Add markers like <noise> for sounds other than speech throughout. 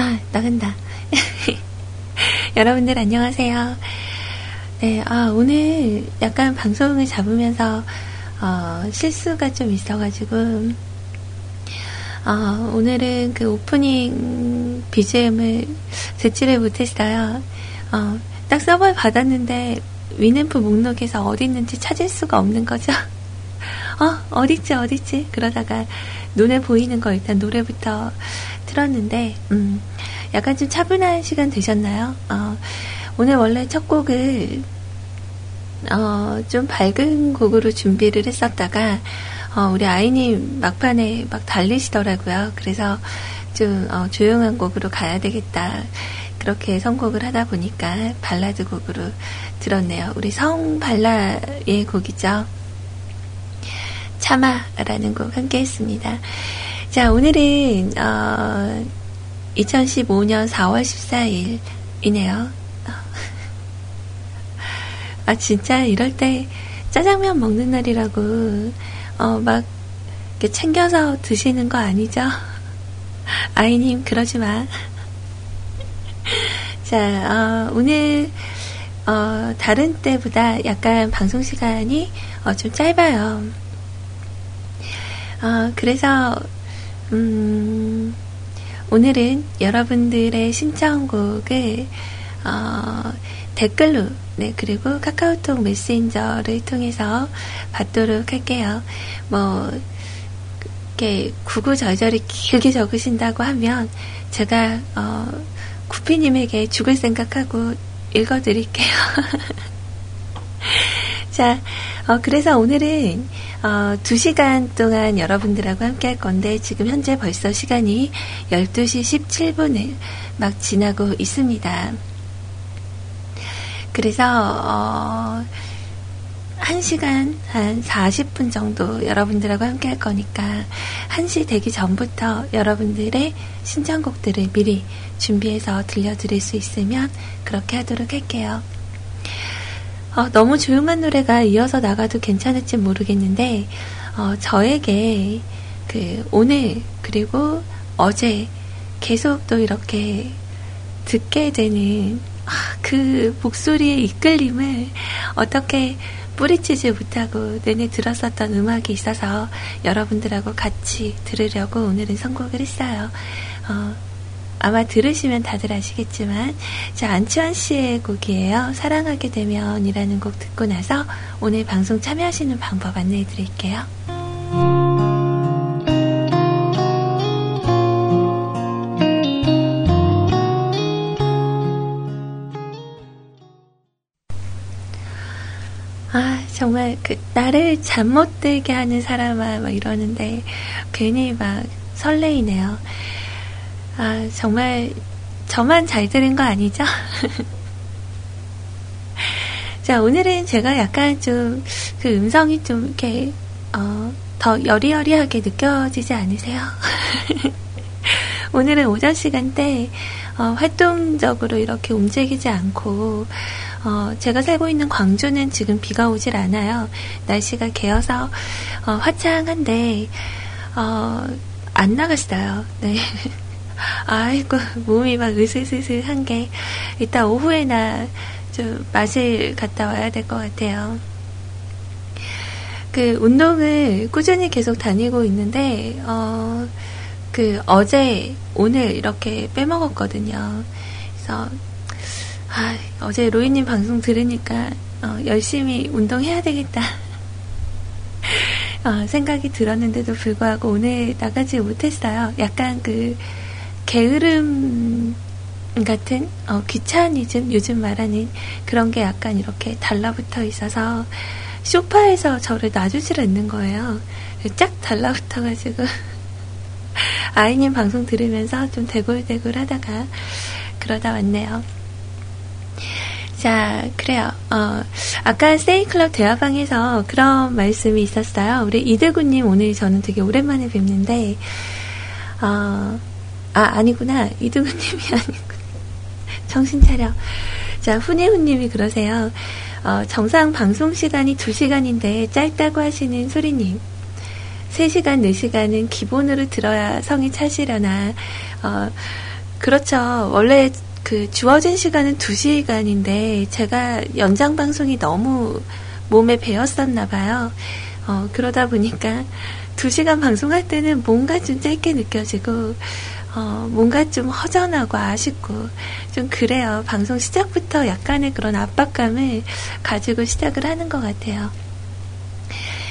아, 나간다. <laughs> 여러분들 안녕하세요. 네, 아, 오늘 약간 방송을 잡으면서, 어, 실수가 좀 있어가지고, 어, 오늘은 그 오프닝 BGM을 제출을 못했어요. 어, 딱 서버에 받았는데, 위램프 목록에서 어디 있는지 찾을 수가 없는 거죠. <laughs> 어, 어딨지, 어딨지? 그러다가 눈에 보이는 거 일단 노래부터 틀었는데, 음, 약간 좀 차분한 시간 되셨나요? 어, 오늘 원래 첫 곡을, 어, 좀 밝은 곡으로 준비를 했었다가, 어, 우리 아이님 막판에 막 달리시더라고요. 그래서 좀, 어, 조용한 곡으로 가야 되겠다. 그렇게 선곡을 하다 보니까 발라드 곡으로 들었네요. 우리 성발라의 곡이죠. 참아라는 곡 함께 했습니다. 자, 오늘은, 어, 2015년 4월 14일이네요. 아, 진짜 이럴 때 짜장면 먹는 날이라고, 어, 막, 이렇게 챙겨서 드시는 거 아니죠? <laughs> 아이님, 그러지 마. <laughs> 자, 어, 오늘, 어, 다른 때보다 약간 방송 시간이 어, 좀 짧아요. 어, 그래서, 음, 오늘은 여러분들의 신청곡을, 어, 댓글로, 네, 그리고 카카오톡 메신저를 통해서 받도록 할게요. 뭐, 이렇게 구구절절히 길게 적으신다고 하면 제가, 어, 구피님에게 죽을 생각하고 읽어드릴게요. <laughs> 자, 어, 그래서 오늘은 어, 2시간 동안 여러분들하고 함께 할 건데 지금 현재 벌써 시간이 12시 17분을 막 지나고 있습니다. 그래서 어, 1시간 한 40분 정도 여러분들하고 함께 할 거니까 1시 되기 전부터 여러분들의 신청곡들을 미리 준비해서 들려드릴 수 있으면 그렇게 하도록 할게요. 어, 너무 조용한 노래가 이어서 나가도 괜찮을지 모르겠는데, 어, 저에게 그 오늘 그리고 어제 계속 또 이렇게 듣게 되는 아, 그 목소리의 이끌림을 어떻게 뿌리치지 못하고 내내 들었었던 음악이 있어서 여러분들하고 같이 들으려고 오늘은 선곡을 했어요. 어, 아마 들으시면 다들 아시겠지만, 자, 안치환 씨의 곡이에요. 사랑하게 되면이라는 곡 듣고 나서 오늘 방송 참여하시는 방법 안내해 드릴게요. 아, 정말 그, 나를 잠 못 들게 하는 사람아, 막 이러는데, 괜히 막 설레이네요. 아, 정말 저만 잘 들은 거 아니죠? <laughs> 자, 오늘은 제가 약간 좀 그 음성이 좀 이렇게 어, 더 여리여리하게 느껴지지 않으세요? <laughs> 오늘은 오전 시간대 어, 활동적으로 이렇게 움직이지 않고 어, 제가 살고 있는 광주는 지금 비가 오질 않아요. 날씨가 개어서 어, 화창한데 어, 안 나갔어요. 네. <laughs> 아이고, 몸이 막 으슬으슬한 게, 이따 오후에나 좀 맛을 갔다 와야 될 것 같아요. 그 운동을 꾸준히 계속 다니고 있는데, 어, 그 어제, 오늘 이렇게 빼먹었거든요. 그래서, 아, 어제 로이님 방송 들으니까, 어, 열심히 운동해야 되겠다. <laughs> 어, 생각이 들었는데도 불구하고 오늘 나가지 못했어요. 약간 그, 게으름 같은 어, 귀차니즘 요즘 말하는 그런 게 약간 이렇게 달라붙어 있어서 쇼파에서 저를 놔주질 않는 거예요. 쫙 달라붙어가지고 <laughs> 아이님 방송 들으면서 좀 대굴대굴 하다가 그러다 왔네요. 자, 그래요. 어, 아까 세이클럽 대화방에서 그런 말씀이 있었어요. 우리 이대구님 오늘 저는 되게 오랜만에 뵙는데, 어, 아, 아니구나. 이두근님이 <laughs> 아니구나. 정신 차려. 자, 훈이훈님이 그러세요. 어, 정상 방송 시간이 2시간인데 짧다고 하시는 소리님. 3시간, 4시간은 기본으로 들어야 성이 차시려나, 어, 그렇죠. 원래 그 주어진 시간은 2시간인데 제가 연장 방송이 너무 몸에 배었었나 봐요. 어, 그러다 보니까 2시간 방송할 때는 뭔가 좀 짧게 느껴지고 어, 뭔가 좀 허전하고 아쉽고 좀 그래요. 방송 시작부터 약간의 그런 압박감을 가지고 시작을 하는 것 같아요.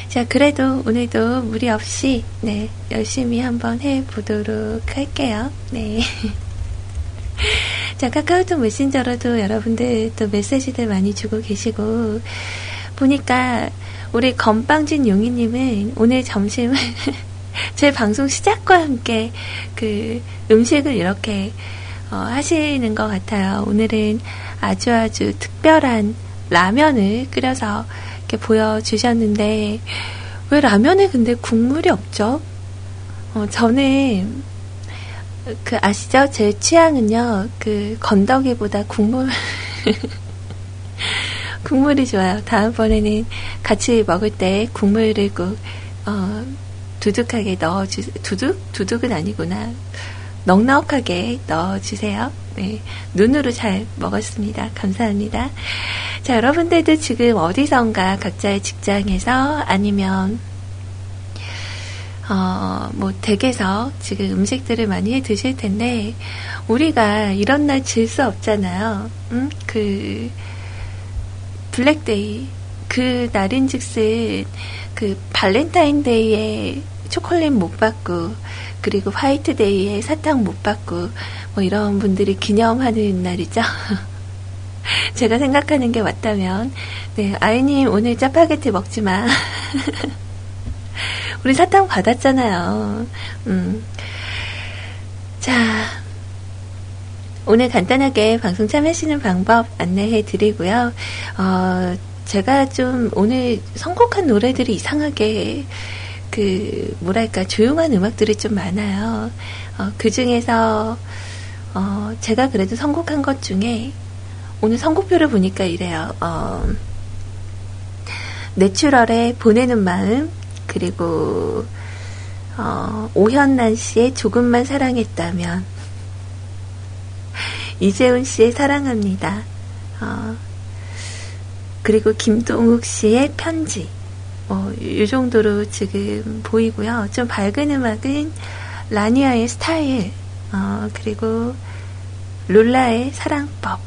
자, 그래도 오늘도 무리 없이, 네, 열심히 한번 해 보도록 할게요. 네. <laughs> 자, 카카오톡 메신저로도 여러분들 또 메시지들 많이 주고 계시고, 보니까 우리 건빵진 용이님은 오늘 점심을 <laughs> 제 방송 시작과 함께 그 음식을 이렇게 어, 하시는 것 같아요. 오늘은 아주 아주 특별한 라면을 끓여서 이렇게 보여주셨는데, 왜 라면에 근데 국물이 없죠? 어, 저는, 그, 아시죠? 제 취향은요, 그, 건더기보다 국물, <laughs> 국물이 좋아요. 다음번에는 같이 먹을 때 국물을 꼭, 어, 두둑하게 넣어주, 두둑? 두둑은 아니구나. 넉넉하게 넣어주세요. 네. 눈으로 잘 먹었습니다. 감사합니다. 자, 여러분들도 지금 어디선가 각자의 직장에서 아니면 어, 뭐, 댁에서 지금 음식들을 많이 해 드실 텐데, 우리가 이런 날 질 수 없잖아요. 음? 그, 블랙데이. 그 날인 즉슨, 그, 발렌타인데이에 초콜릿 못 받고, 그리고 화이트데이에 사탕 못 받고, 뭐 이런 분들이 기념하는 날이죠. <laughs> 제가 생각하는 게 맞다면, 네, 아이님 오늘 짜파게티 먹지 마. <laughs> 우리 사탕 받았잖아요. 음. 자, 오늘 간단하게 방송 참여하시는 방법 안내해 드리고요. 어, 제가 좀 오늘 선곡한 노래들이 이상하게 그 뭐랄까 조용한 음악들이 좀 많아요. 어, 그 중에서 어, 제가 그래도 선곡한 것 중에 오늘 선곡표를 보니까 이래요. 어, 내추럴의 보내는 마음 그리고 어, 오현란 씨의 조금만 사랑했다면 이재훈 씨의 사랑합니다. 어, 그리고 김동욱 씨의 편지 어, 이 정도로 지금 보이고요. 좀 밝은 음악은 라니아의 스타일 어, 그리고 룰라의 사랑법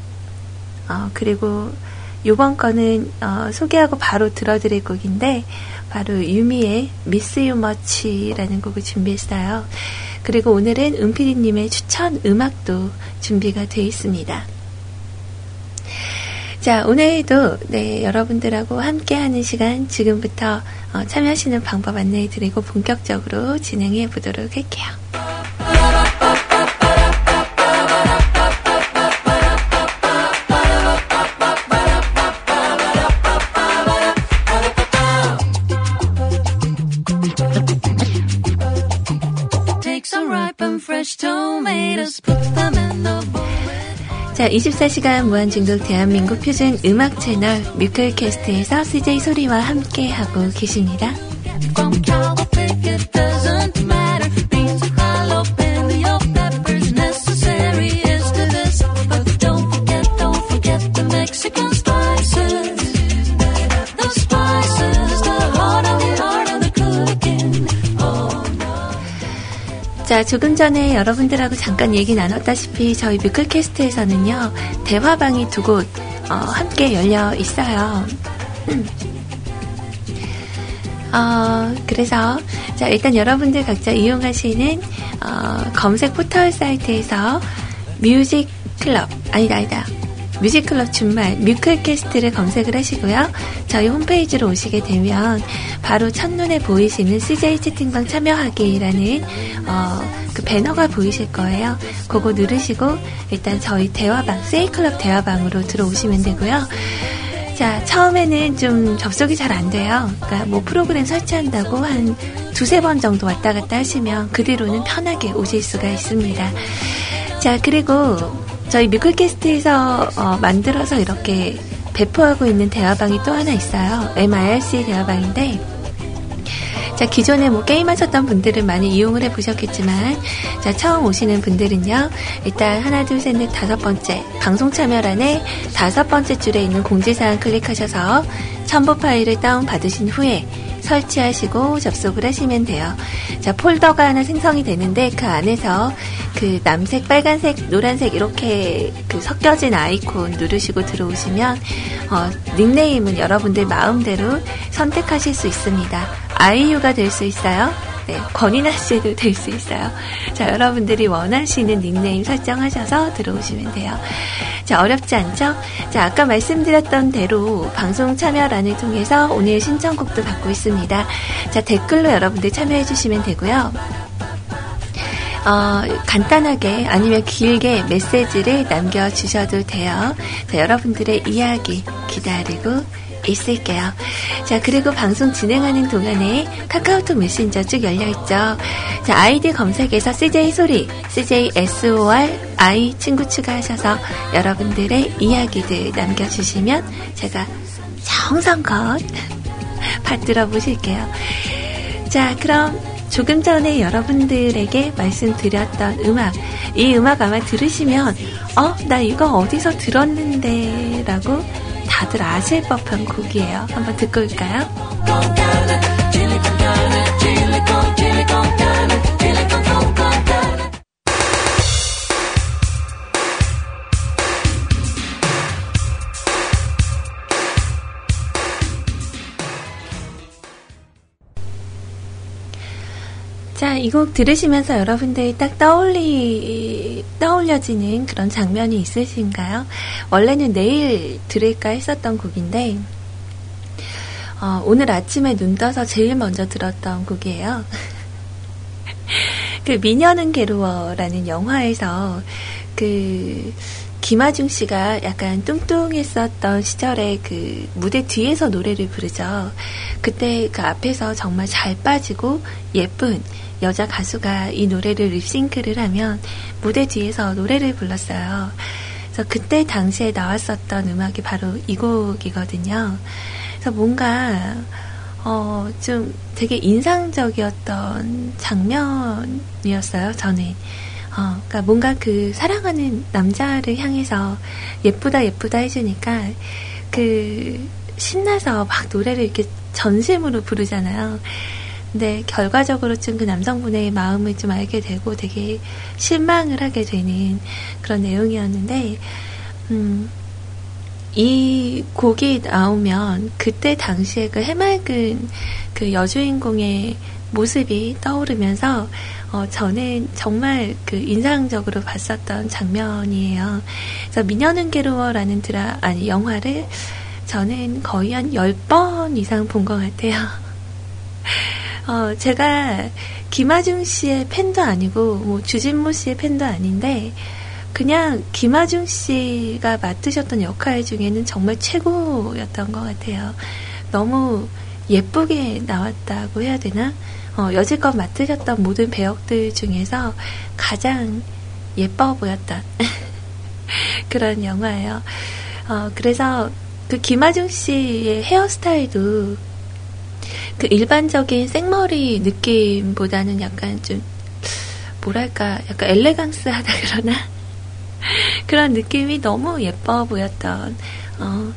어, 그리고 요번 거는 어, 소개하고 바로 들어드릴 곡인데 바로 유미의 미스 유 머치라는 곡을 준비했어요. 그리고 오늘은 은피디님의 추천 음악도 준비가 되어 있습니다. 자, 오늘도 네, 여러분들하고 함께 하는 시간 지금부터 어, 참여하시는 방법 안내해 드리고 본격적으로 진행해 보도록 할게요. 자, 24시간 무한중독 대한민국 표준 음악 채널 뮤클캐스트에서 CJ 소리와 함께하고 계십니다. 조금 전에 여러분들하고 잠깐 얘기 나눴다시피 저희 뮤클캐스트에서는요, 대화방이 두 곳, 어, 함께 열려 있어요. 어, 그래서, 자, 일단 여러분들 각자 이용하시는, 어, 검색 포털 사이트에서 뮤직 클럽, 아니다, 아니다. 뮤직클럽 준말 뮤클캐스트를 검색을 하시고요. 저희 홈페이지로 오시게 되면 바로 첫눈에 보이시는 CJ 채팅방 참여하기라는 어, 그 배너가 보이실 거예요. 그거 누르시고 일단 저희 대화방 세이클럽 대화방으로 들어오시면 되고요. 자, 처음에는 좀 접속이 잘 안 돼요. 그러니까 뭐 프로그램 설치한다고 한 두세 번 정도 왔다 갔다 하시면 그 뒤로는 편하게 오실 수가 있습니다. 자, 그리고 저희 뮤클캐스트에서 어, 만들어서 이렇게 배포하고 있는 대화방이 또 하나 있어요. MIRC 대화방인데 자, 기존에 뭐 게임하셨던 분들은 많이 이용을 해 보셨겠지만, 자, 처음 오시는 분들은요, 일단 하나, 둘, 셋, 넷, 다섯 번째, 방송 참여란에 다섯 번째 줄에 있는 공지사항 클릭하셔서 첨부 파일을 다운받으신 후에 설치하시고 접속을 하시면 돼요. 자, 폴더가 하나 생성이 되는데 그 안에서 그 남색, 빨간색, 노란색 이렇게 그 섞여진 아이콘 누르시고 들어오시면 어, 닉네임은 여러분들 마음대로 선택하실 수 있습니다. 아이유가 될 수 있어요. 네, 권인아 씨도 될 수 있어요. 자, 여러분들이 원하시는 닉네임 설정하셔서 들어오시면 돼요. 자, 어렵지 않죠? 자, 아까 말씀드렸던 대로 방송 참여란을 통해서 오늘 신청곡도 받고 있습니다. 자, 댓글로 여러분들 참여해주시면 되고요. 어, 간단하게 아니면 길게 메시지를 남겨주셔도 돼요. 자, 여러분들의 이야기 기다리고 있을게요. 자, 그리고 방송 진행하는 동안에 카카오톡 메신저 쭉 열려있죠. 자, 아이디 검색에서 CJ 소리, CJ SOR, I 친구 추가하셔서 여러분들의 이야기들 남겨주시면 제가 정성껏 <laughs> 받들어 보실게요. 자, 그럼 조금 전에 여러분들에게 말씀드렸던 음악, 이 음악 아마 들으시면, 어, 나 이거 어디서 들었는데, 라고 다들 아실 법한 곡이에요. 한번 듣고 올까요? 자, 이곡 들으시면서 여러분들이 딱 떠올리, 떠올려지는 그런 장면이 있으신가요? 원래는 내일 들을까 했었던 곡인데, 어, 오늘 아침에 눈 떠서 제일 먼저 들었던 곡이에요. <laughs> 그 미녀는 괴로워라는 영화에서 그 김아중 씨가 약간 뚱뚱했었던 시절에 그 무대 뒤에서 노래를 부르죠. 그때 그 앞에서 정말 잘 빠지고 예쁜 여자 가수가 이 노래를 립싱크를 하면 무대 뒤에서 노래를 불렀어요. 그래서 그때 당시에 나왔었던 음악이 바로 이 곡이거든요. 그래서 뭔가 어, 좀 되게 인상적이었던 장면이었어요, 저는. 어, 그러니까 뭔가 그 사랑하는 남자를 향해서 예쁘다 예쁘다 해주니까 그 신나서 막 노래를 이렇게 전심으로 부르잖아요. 근데 결과적으로 좀 그 남성분의 마음을 좀 알게 되고 되게 실망을 하게 되는 그런 내용이었는데, 음, 이 곡이 나오면 그때 당시에 그 해맑은 그 여주인공의 모습이 떠오르면서 어, 저는 정말 그 인상적으로 봤었던 장면이에요. 그래서 미녀는 괴로워라는 드라 아니 영화를 저는 거의 한 10번 이상 본 것 같아요. <laughs> 어, 제가 김아중 씨의 팬도 아니고 뭐 주진모 씨의 팬도 아닌데 그냥 김아중 씨가 맡으셨던 역할 중에는 정말 최고였던 것 같아요. 너무 예쁘게 나왔다고 해야 되나? 어, 여지껏 맡으셨던 모든 배역들 중에서 가장 예뻐 보였던 <laughs> 그런 영화예요. 어, 그래서 그 김아중 씨의 헤어스타일도 그 일반적인 생머리 느낌보다는 약간 좀 뭐랄까 약간 엘레강스하다 <laughs> 그러나 그런 느낌이 너무 예뻐 보였던 어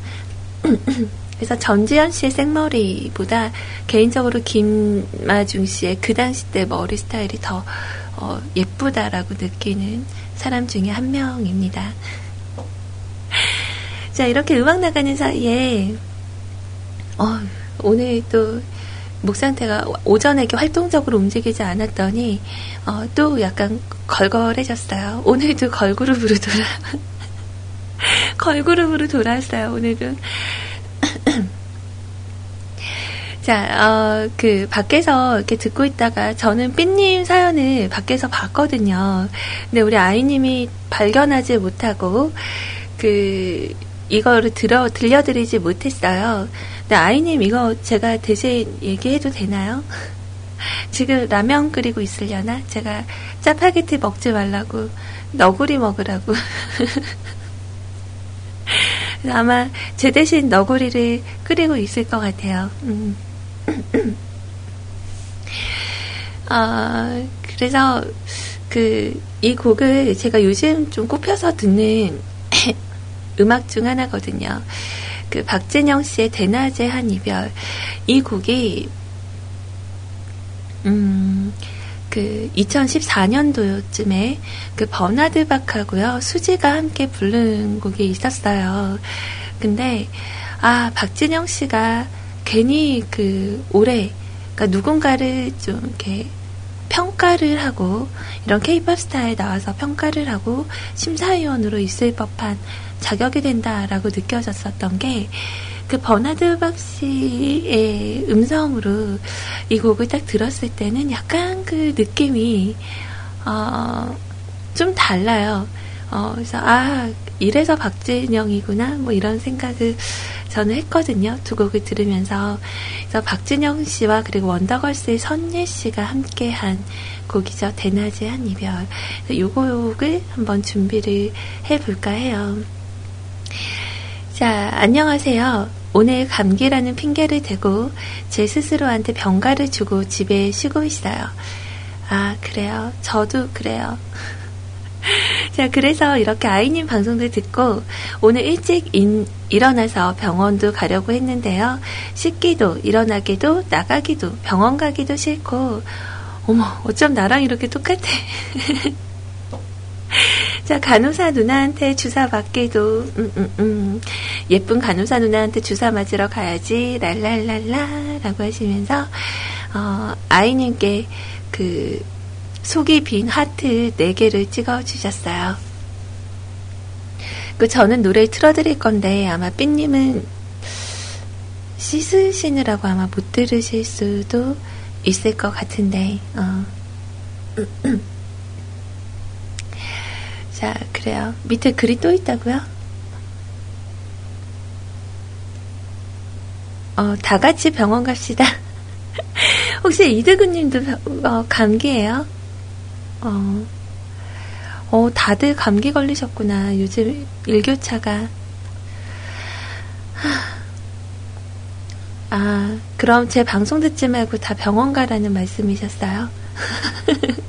<clears throat> 그래서 전지현 씨의 생머리보다 개인적으로 김마중 씨의 그 당시 때 머리 스타일이 더 어, 예쁘다라고 느끼는 사람 중에 한 명입니다. <laughs> 자 이렇게 음악 나가는 사이에 어, 오늘 또 목 상태가 오전에 이렇게 활동적으로 움직이지 않았더니 어, 또 약간 걸걸해졌어요. 오늘도 걸그룹으로 돌아 <laughs> 걸그룹으로 돌아왔어요. 오늘도 자, 어, 그, 밖에서 이렇게 듣고 있다가 저는 삐님 사연을 밖에서 봤거든요. 근데 우리 아이님이 발견하지 못하고, 그, 이거를 들어, 들려드리지 못했어요. 근데 아이님 이거 제가 대신 얘기해도 되나요? <laughs> 지금 라면 끓이고 있으려나? 제가 짜파게티 먹지 말라고 너구리 먹으라고. <laughs> 아마 제 대신 너구리를 끓이고 있을 것 같아요. 음. 아, 그래서 그, 이 곡을 제가 요즘 좀 꼽혀서 듣는 <laughs> 음악 중 하나거든요. 그 박진영 씨의 대낮의 한 이별. 이 곡이, 음, 그 2014년도쯤에 그 버나드 박하고요. 수지가 함께 부른 곡이 있었어요. 근데, 아, 박진영 씨가 괜히 그 올해, 그러니까 누군가를 좀 이렇게 평가를 하고 이런 케이팝 스타에 나와서 평가를 하고 심사위원으로 있을 법한 자격이 된다라고 느껴졌었던 게 그 버나드 박 씨의 음성으로 이 곡을 딱 들었을 때는 약간 그 느낌이 어, 좀 달라요. 어, 그래서 아 이래서 박진영이구나 뭐 이런 생각을 저는 했거든요. 두 곡을 들으면서. 그래서 박진영 씨와 그리고 원더걸스의 선예 씨가 함께한 곡이죠. 대낮의 한 이별. 이 곡을 한번 준비를 해볼까 해요. 자, 안녕하세요. 오늘 감기라는 핑계를 대고 제 스스로한테 병가를 주고 집에 쉬고 있어요. 아, 그래요. 저도 그래요. <laughs> 자, 그래서 이렇게 아이님 방송들 듣고 오늘 일찍 인, 일어나서 병원도 가려고 했는데요. 씻기도, 일어나기도, 나가기도, 병원 가기도 싫고, 어머, 어쩜 나랑 이렇게 똑같아. <laughs> 자, 간호사 누나한테 주사 맞기도, 음, 음, 음. 예쁜 간호사 누나한테 주사 맞으러 가야지, 랄랄랄라, 라고 하시면서, 어, 아이님께 그, 속이 빈 하트 4개를 찍어주셨어요. 그 저는 노래 틀어드릴 건데 아마 삐님은 씻으시느라고 아마 못 들으실 수도 있을 것 같은데 어. <clears throat> 자 그래요 밑에 글이 또 있다고요? 어, 다 같이 병원 갑시다. <laughs> 혹시 이드구님도 어, 감기예요? 어, 어, 다들 감기 걸리셨구나. 요즘 일교차가. 아, 그럼 제 방송 듣지 말고 다 병원 가라는 말씀이셨어요? <laughs>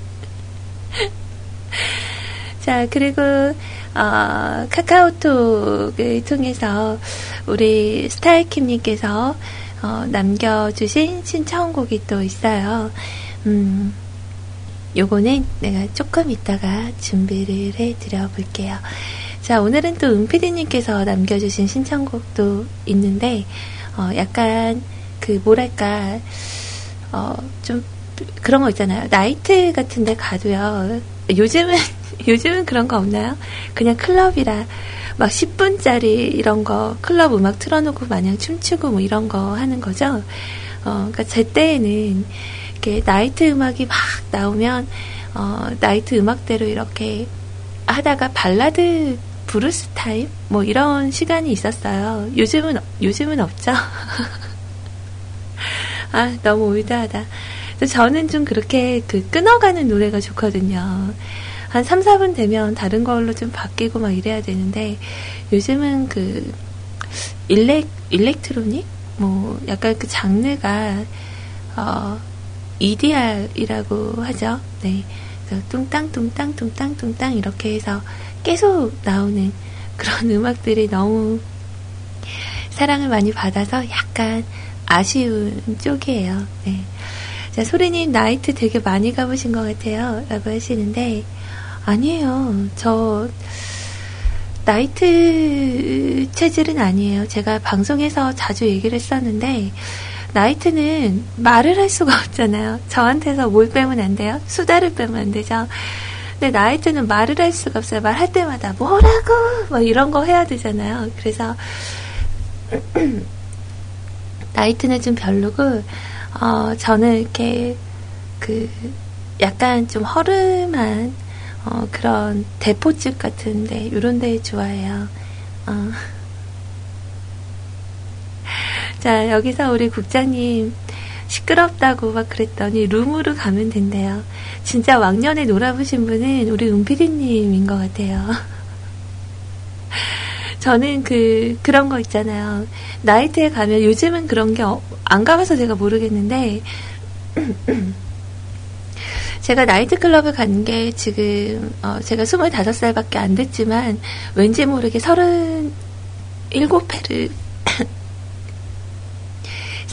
자, 그리고, 어, 카카오톡을 통해서 우리 스타일킴님께서 어, 남겨주신 신청곡이 또 있어요. 음, 요거는 내가 조금 이따가 준비를 해 드려 볼게요. 자, 오늘은 또 은피디님께서 남겨주신 신청곡도 있는데, 어, 약간, 그, 뭐랄까, 어, 좀, 그런 거 있잖아요. 나이트 같은 데 가도요. 요즘은, <laughs> 요즘은 그런 거 없나요? 그냥 클럽이라, 막 10분짜리 이런 거, 클럽 음악 틀어놓고 마냥 춤추고 뭐 이런 거 하는 거죠. 어, 그니까 제 때에는, 이렇게 나이트 음악이 막 나오면 어, 나이트 음악대로 이렇게 하다가 발라드 블루스 타임 뭐 이런 시간이 있었어요. 요즘은 요즘은 없죠. <laughs> 아 너무 old하다. 저는 좀 그렇게 그 끊어가는 노래가 좋거든요. 한 3, 4분 되면 다른 걸로 좀 바뀌고 막 이래야 되는데 요즘은 그 일렉 일렉트로닉 뭐 약간 그 장르가 어 EDR이라고 하죠. 네. 뚱땅, 뚱땅, 뚱땅, 뚱땅 이렇게 해서 계속 나오는 그런 음악들이 너무 사랑을 많이 받아서 약간 아쉬운 쪽이에요. 네. 자, 소리님, 나이트 되게 많이 가보신 것 같아요. 라고 하시는데, 아니에요. 저, 나이트 체질은 아니에요. 제가 방송에서 자주 얘기를 했었는데, 나이트는 말을 할 수가 <laughs> 없잖아요. 저한테서 뭘 빼면 안 돼요? 수다를 빼면 안 되죠. 근데 나이트는 말을 할 수가 없어요. 말할 때마다 뭐라고 뭐 이런 거 해야 되잖아요. 그래서 <clears throat> 나이트는 좀 별로고 어, 저는 이렇게 그 약간 좀 허름한 어, 그런 대포집 같은데 이런 데 좋아해요. 어. 자, 여기서 우리 국장님 시끄럽다고 막 그랬더니 룸으로 가면 된대요. 진짜 왕년에 놀아보신 분은 우리 은피디님인 것 같아요. <laughs> 저는 그, 그런 거 있잖아요. 나이트에 가면 요즘은 그런 게 안 가봐서 제가 모르겠는데, <clears throat> 제가 나이트클럽을 간 게 지금, 어, 제가 25살밖에 안 됐지만, 왠지 모르게 37회를 <clears throat>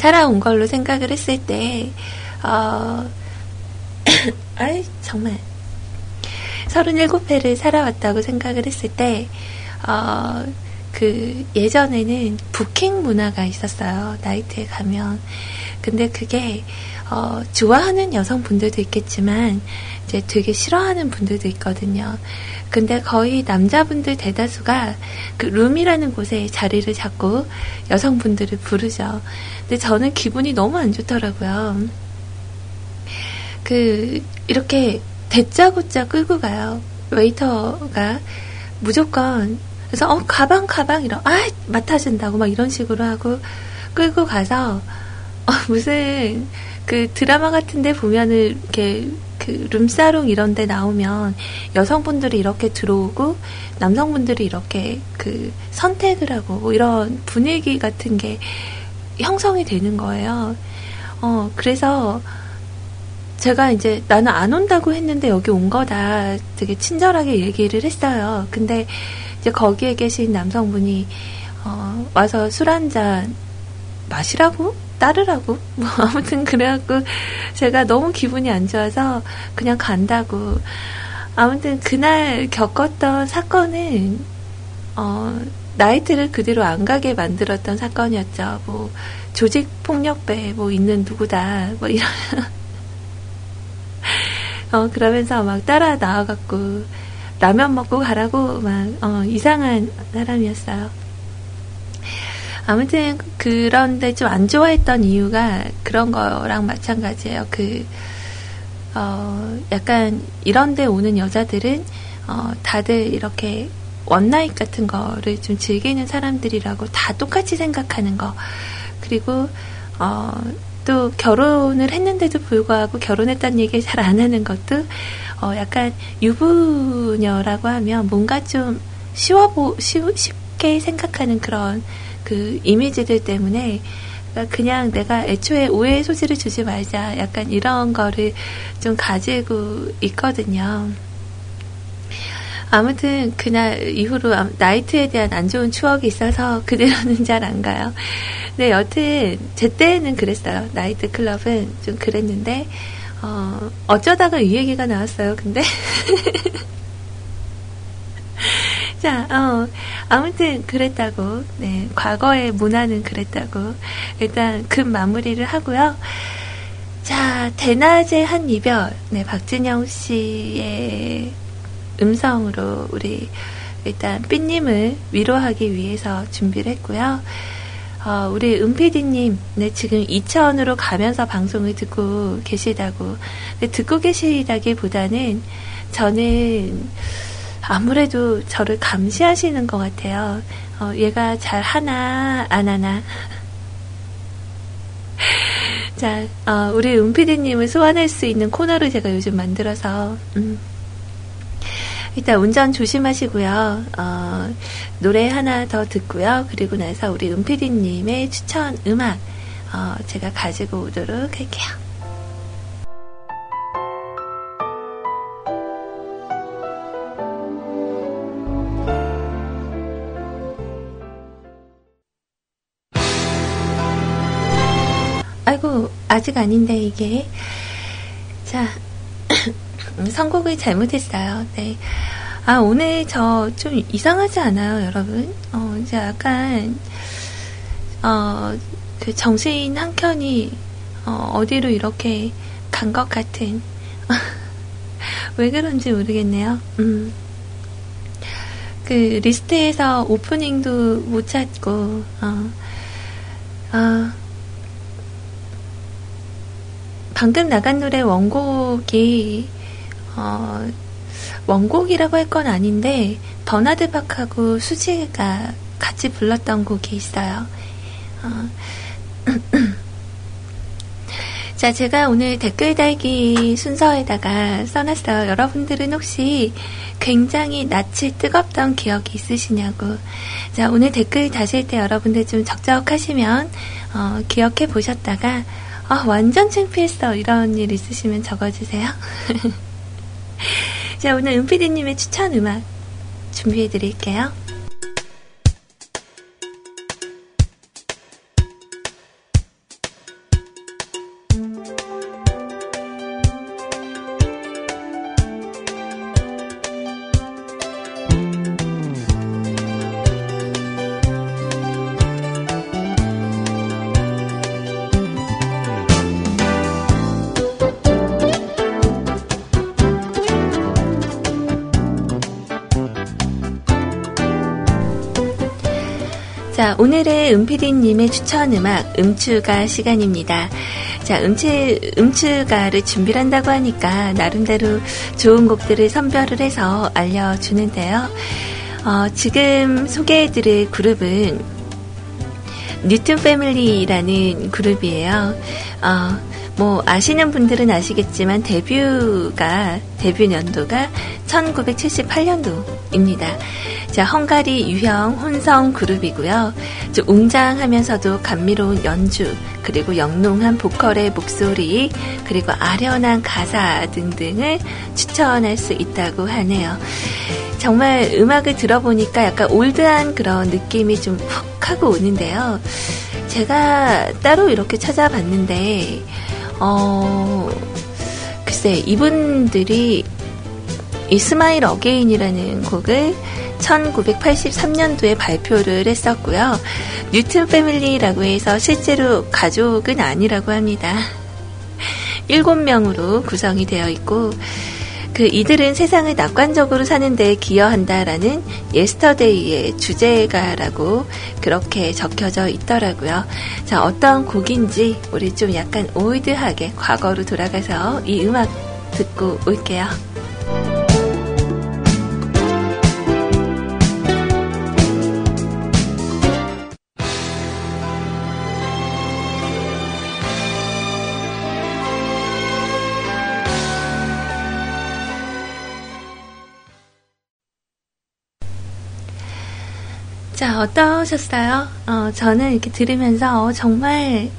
살아온 걸로 생각을 했을 때, 어, <coughs> 아이, 정말. 37회를 살아왔다고 생각을 했을 때, 어, 그, 예전에는 부킹 문화가 있었어요. 나이트에 가면. 근데 그게, 어, 좋아하는 여성분들도 있겠지만, 이제 되게 싫어하는 분들도 있거든요. 근데 거의 남자분들 대다수가 그 룸이라는 곳에 자리를 잡고 여성분들을 부르죠. 근데 저는 기분이 너무 안 좋더라고요. 그, 이렇게 대짜고짜 끌고 가요. 웨이터가 무조건 그래서 어 가방 가방 이런 아 맡아준다고 막 이런 식으로 하고 끌고 가서 어, 무슨 그 드라마 같은데 보면은 이렇게 그 룸사롱 이런 데 나오면 여성분들이 이렇게 들어오고 남성분들이 이렇게 그 선택을 하고 뭐 이런 분위기 같은 게 형성이 되는 거예요. 어, 그래서 제가 이제 나는 안 온다고 했는데 여기 온 거다 되게 친절하게 얘기를 했어요. 근데 이제 거기에 계신 남성분이 어, 와서 술 한 잔 마시라고 따르라고 <laughs> 뭐 아무튼 그래갖고 제가 너무 기분이 안 좋아서 그냥 간다고 아무튼 그날 겪었던 사건은 어, 나이트를 그대로 안 가게 만들었던 사건이었죠. 뭐 조직 폭력배 뭐 있는 누구다 뭐 이런 <laughs> 어 그러면서 막 따라 나와갖고 라면 먹고 가라고 막 어, 이상한 사람이었어요. 아무튼 그런데 좀 안 좋아했던 이유가 그런 거랑 마찬가지예요. 그 어, 약간 이런데 오는 여자들은 어, 다들 이렇게 one night 같은 거를 좀 즐기는 사람들이라고 다 똑같이 생각하는 거. 그리고 어, 또 결혼을 했는데도 불구하고 결혼했다는 얘기를 잘 안 하는 것도 어, 약간 유부녀라고 하면 뭔가 좀 쉬워 보, 쉬, 쉽게 생각하는 그런 그 이미지들 때문에 그러니까 그냥 내가 애초에 오해의 소지를 주지 말자 약간 이런 거를 좀 가지고 있거든요. 아무튼 그날 이후로 나이트에 대한 안 좋은 추억이 있어서 <laughs> 그대로는 잘 안 가요. 네, 여튼 제 때는 그랬어요. 나이트 클럽은 좀 그랬는데 어, 어쩌다가 이 얘기가 나왔어요. 근데 <laughs> 자, 어, 아무튼 그랬다고. 네, 과거의 문화는 그랬다고. 일단 급 마무리를 하고요. 자, 대낮의 한 이별. 네, 박진영 씨의 음성으로 우리 일단 삐님을 위로하기 위해서 준비를 했고요. 어, 우리 은피디님, 네, 지금 이천으로 가면서 방송을 듣고 계시다고. 네, 듣고 계시다기 보다는 저는 아무래도 저를 감시하시는 것 같아요. 어, 얘가 잘 하나, 안 하나. <laughs> 자, 어, 우리 은피디님을 소환할 수 있는 코너를 제가 요즘 만들어서, 음, 일단 운전 조심하시고요. 어, 노래 하나 더 듣고요. 그리고 나서 우리 은피디님의 추천 음악, 어, 제가 가지고 오도록 할게요. 아이고, 아직 아닌데, 이게. 자, 선곡을 잘못했어요. 네. 아, 오늘 저 좀 이상하지 않아요, 여러분? 어, 이제 약간, 어, 그 정신 한 켠이, 어, 어디로 이렇게 간 것 같은. <laughs> 왜 그런지 모르겠네요. 음. 그 리스트에서 오프닝도 못 찾고, 어, 어, 방금 나간 노래 원곡이 어, 원곡이라고 할 건 아닌데 버나드 박하고 수지가 같이 불렀던 곡이 있어요. 어, <clears throat> 자, 제가 오늘 댓글 달기 순서에다가 써놨어요. 여러분들은 혹시 굉장히 낯이 뜨겁던 기억이 있으시냐고. 자, 오늘 댓글 다실 때 여러분들 좀 적적하시면, 어, 기억해 보셨다가, 아, 완전 창피했어. 이런 일 있으시면 적어주세요. <laughs> 자, 오늘 은피디님의 추천 음악 준비해 드릴게요. 자, 오늘의 음피디님의 추천 음악, 음추가 시간입니다. 자, 음치, 음추가를 준비를 한다고 하니까, 나름대로 좋은 곡들을 선별을 해서 알려주는데요. 어, 지금 소개해드릴 그룹은, 뉴튼 패밀리라는 그룹이에요. 어, 뭐 아시는 분들은 아시겠지만 데뷔가 데뷔 연도가 1978년도입니다. 자, 헝가리 유형 혼성 그룹이고요. 웅장하면서도 감미로운 연주, 그리고 영롱한 보컬의 목소리, 그리고 아련한 가사 등등을 추천할 수 있다고 하네요. 정말 음악을 들어보니까 약간 올드한 그런 느낌이 좀 훅 하고 오는데요. 제가 따로 이렇게 찾아봤는데, 어, 글쎄, 이분들이 이 Smile Again이라는 곡을 1983년도에 발표를 했었고요. 뉴튼 패밀리라고 해서 실제로 가족은 아니라고 합니다. 7명으로 구성이 되어 있고, 그 이들은 세상을 낙관적으로 사는데 기여한다라는 예스터데이의 주제가라고 그렇게 적혀져 있더라고요. 자, 어떤 곡인지 우리 좀 약간 old하게 과거로 돌아가서 이 음악 듣고 올게요. 자, 어떠셨어요? 어, 저는 이렇게 들으면서 어, 정말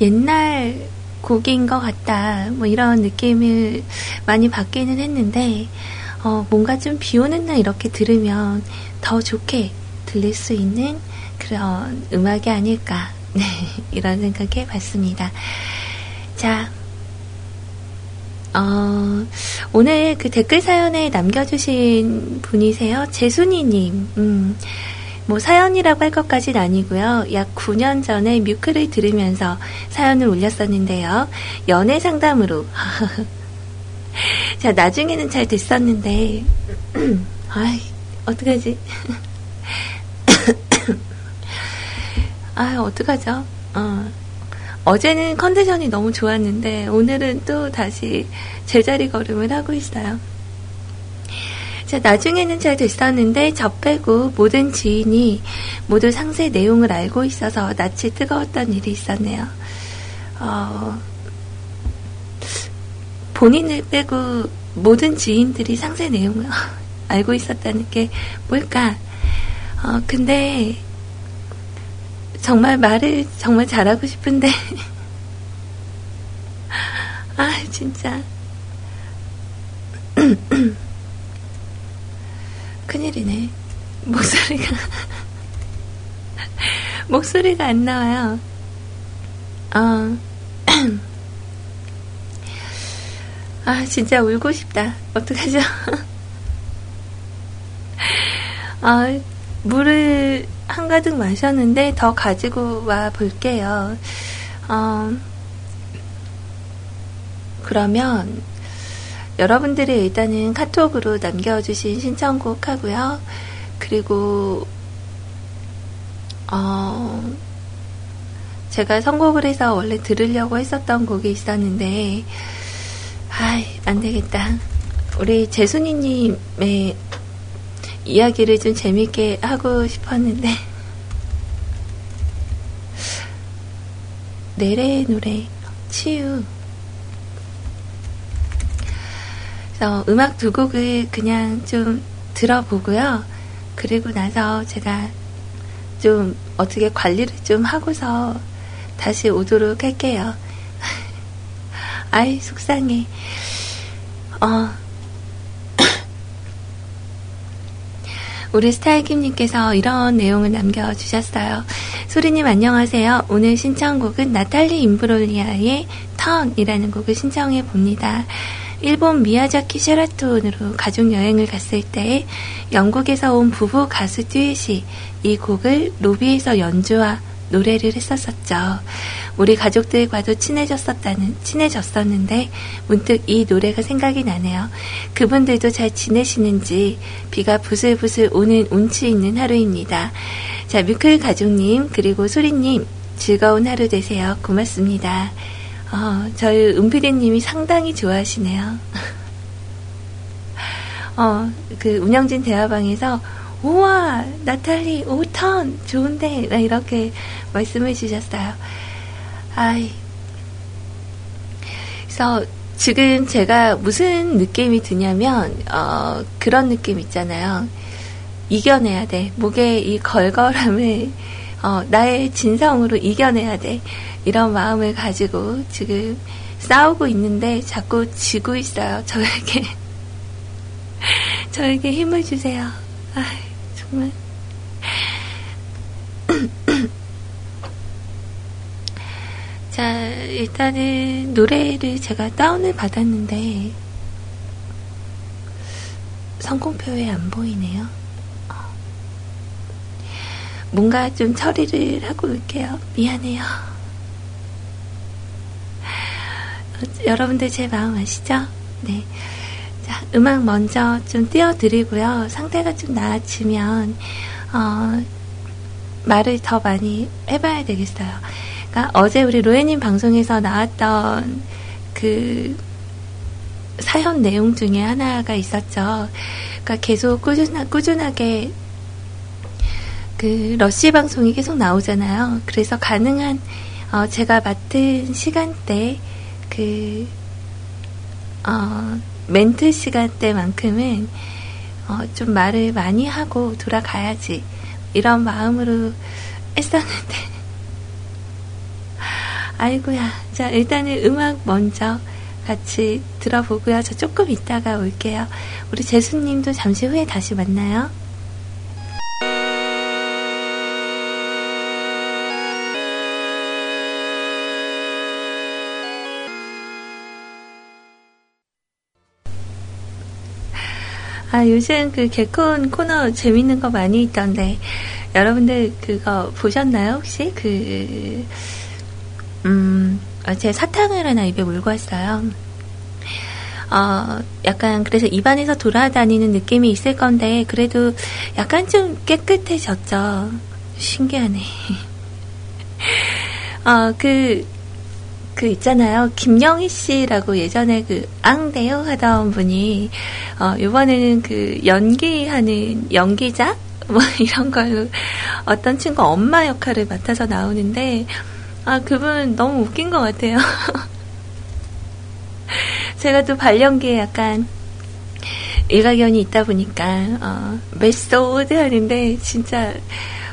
옛날 곡인 것 같다. 뭐 이런 느낌을 많이 받기는 했는데, 어, 뭔가 좀 비 오는 날 이렇게 들으면 더 좋게 들릴 수 있는 그런 음악이 아닐까. <laughs> 네, 이런 생각 해 봤습니다. 자, 어, 오늘 그 댓글 사연에 남겨주신 분이세요. 재순이님. 음, 뭐 사연이라고 할 것까진 아니고요. 약 9년 전에 뮤크를 들으면서 사연을 올렸었는데요. 연애 상담으로. <laughs> 자, 나중에는 잘 됐었는데, <clears throat> 아이, 어떡하지? <clears throat> 아, 어떡하죠? 어. 어제는 컨디션이 너무 좋았는데, 오늘은 또 다시 제자리 걸음을 하고 있어요. 자, 나중에는 잘 됐었는데 저 빼고 모든 지인이 모두 상세 내용을 알고 있어서 낯이 뜨거웠던 일이 있었네요. 어, 본인을 빼고 모든 지인들이 상세 내용을 <laughs> 알고 있었다는 게 뭘까? 어, 근데 정말 말을 정말 잘하고 싶은데 <laughs> 아 진짜 <clears throat> 큰일이네. 목소리가, 목소리가 안 나와요. 어. <clears throat> 아, 진짜 울고 싶다. 어떡하죠? 아, <laughs> 물을 한가득 마셨는데 더 가지고 와 볼게요. 어, 그러면 여러분들이 일단은 카톡으로 남겨주신 신청곡 하고요. 그리고, 어, 제가 선곡을 해서 원래 들으려고 했었던 곡이 있었는데, 아이, 안 되겠다. 우리 재순이님의 이야기를 좀 재밌게 하고 싶었는데, 내래 노래, 치유. 그래서 음악 두 곡을 그냥 좀 들어보고요. 그리고 나서 제가 좀 어떻게 관리를 좀 하고서 다시 오도록 할게요. <laughs> 아이, 속상해. 어. 우리 스타일킴님께서 이런 내용을 남겨주셨어요. 소리님 안녕하세요. 오늘 신청곡은 나탈리 임브롤리아의 턴이라는 곡을 신청해 봅니다. 일본 미야자키 셰라톤으로 가족 여행을 갔을 때 영국에서 온 부부 가수 듀엣이 이 곡을 로비에서 연주와 노래를 했었었죠. 우리 가족들과도 친해졌었다는, 친해졌었는데, 문득 이 노래가 생각이 나네요. 그분들도 잘 지내시는지, 비가 부슬부슬 오는 운치 있는 하루입니다. 자, 뮤클 가족님, 그리고 소리님, 즐거운 하루 되세요. 고맙습니다. 어, 저희 은피디님이 상당히 좋아하시네요. <laughs> 어, 그 운영진 대화방에서 우와 나탈리 5턴 좋은데 이렇게 말씀해 주셨어요. 아이 그래서 지금 제가 무슨 느낌이 드냐면 어, 그런 느낌 있잖아요. 이겨내야 돼. 목의 이 걸걸함을 어, 나의 진성으로 이겨내야 돼. 이런 마음을 가지고 지금 싸우고 있는데 자꾸 지고 있어요. 저에게. <laughs> 저에게 힘을 주세요. 아, 정말. <clears throat> 자, 일단은 노래를 제가 다운을 받았는데 성공표에 안 보이네요. 어. 뭔가 좀 처리를 하고 올게요. 미안해요. 여러분들 제 마음 아시죠? 네. 자, 음악 먼저 좀 띄워드리고요. 상태가 좀 나아지면, 어, 말을 더 많이 해봐야 되겠어요. 그러니까 어제 우리 로에님 방송에서 나왔던 그 사연 내용 중에 하나가 있었죠. 그러니까 계속 꾸준하, 꾸준하게 그 러시 방송이 계속 나오잖아요. 그래서 가능한 어, 제가 맡은 시간대 그, 어, 멘트 시간대만큼은, 어, 좀 말을 많이 하고 돌아가야지. 이런 마음으로 했었는데. <laughs> 아이고야. 자, 일단은 음악 먼저 같이 들어보고요. 저 조금 이따가 올게요. 우리 재수님도 잠시 후에 다시 만나요. 아, 요즘 그 개콘 코너 재밌는 거 많이 있던데, 여러분들 그거 보셨나요? 혹시? 그, 음, 제 사탕을 하나 입에 물고 왔어요. 어, 약간, 그래서 입안에서 돌아다니는 느낌이 있을 건데, 그래도 약간 좀 깨끗해졌죠. 신기하네. <laughs> 어, 그, 그 있잖아요. 김영희 씨라고 예전에 그 앙대요 하던 분이 어 이번에는 그 연기하는 연기자 <laughs> 뭐 이런 걸로 어떤 친구 엄마 역할을 맡아서 나오는데 아 그분 너무 웃긴 것 같아요. <laughs> 제가 또 발연기에 약간 일가견이 있다 보니까 어 method 하는데 진짜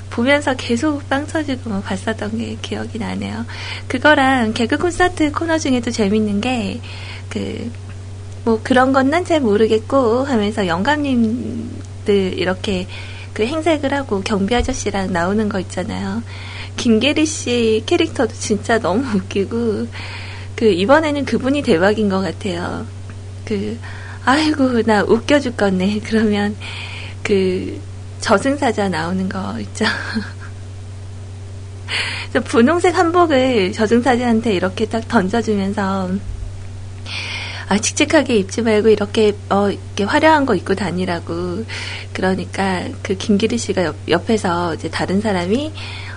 보면서 계속 빵 터지고 뭐 봤었던 게 기억이 나네요. 그거랑 개그 콘서트 코너 중에도 재밌는 게, 그, 뭐 그런 건난 잘 모르겠고 하면서 영감님들 이렇게 그 행색을 하고 경비 아저씨랑 나오는 거 있잖아요. 김계리 씨 캐릭터도 진짜 너무 <laughs> 웃기고, 그, 이번에는 그분이 대박인 것 같아요. 그, 아이고, 나 웃겨 죽겠네. <laughs> 그러면, 그, 저승사자 나오는 거 있죠. <laughs> 분홍색 한복을 저승사자한테 이렇게 딱 던져주면서 아, 칙칙하게 입지 말고 이렇게 어 이렇게 화려한 거 입고 다니라고 그러니까 그 김기리 씨가 옆, 옆에서 이제 다른 사람이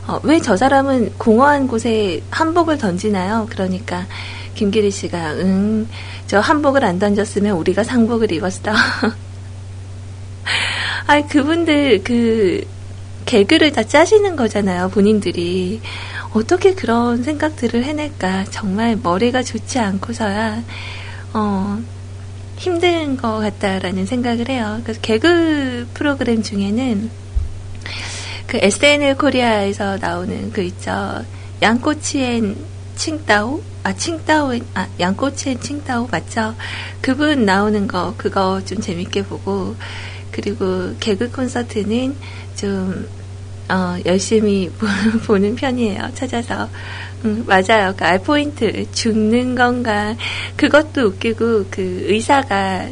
어, 왜 저 사람은 공허한 곳에 한복을 던지나요? 그러니까 김기리 씨가 응, 저 한복을 안 던졌으면 우리가 상복을 입었어. <laughs> 아, 그분들 그 개그를 다 짜시는 거잖아요, 본인들이. 어떻게 그런 생각들을 해낼까? 정말 머리가 좋지 않고서야, 어, 힘든 것 같다라는 생각을 해요. 그래서 개그 프로그램 중에는 그 SNL 코리아에서 나오는 그 있죠. 양꼬치엔 칭따오? 아, 칭따오, 아, 양꼬치엔 칭따오 맞죠? 그분 나오는 거, 그거 좀 재밌게 보고, 그리고 개그 콘서트는 좀, 어, 열심히 <laughs> 보 는 편이에요. 찾아서. 음, 맞아요. 그 알포인트, 죽는 건가. 그것도 웃기고, 그 의사가,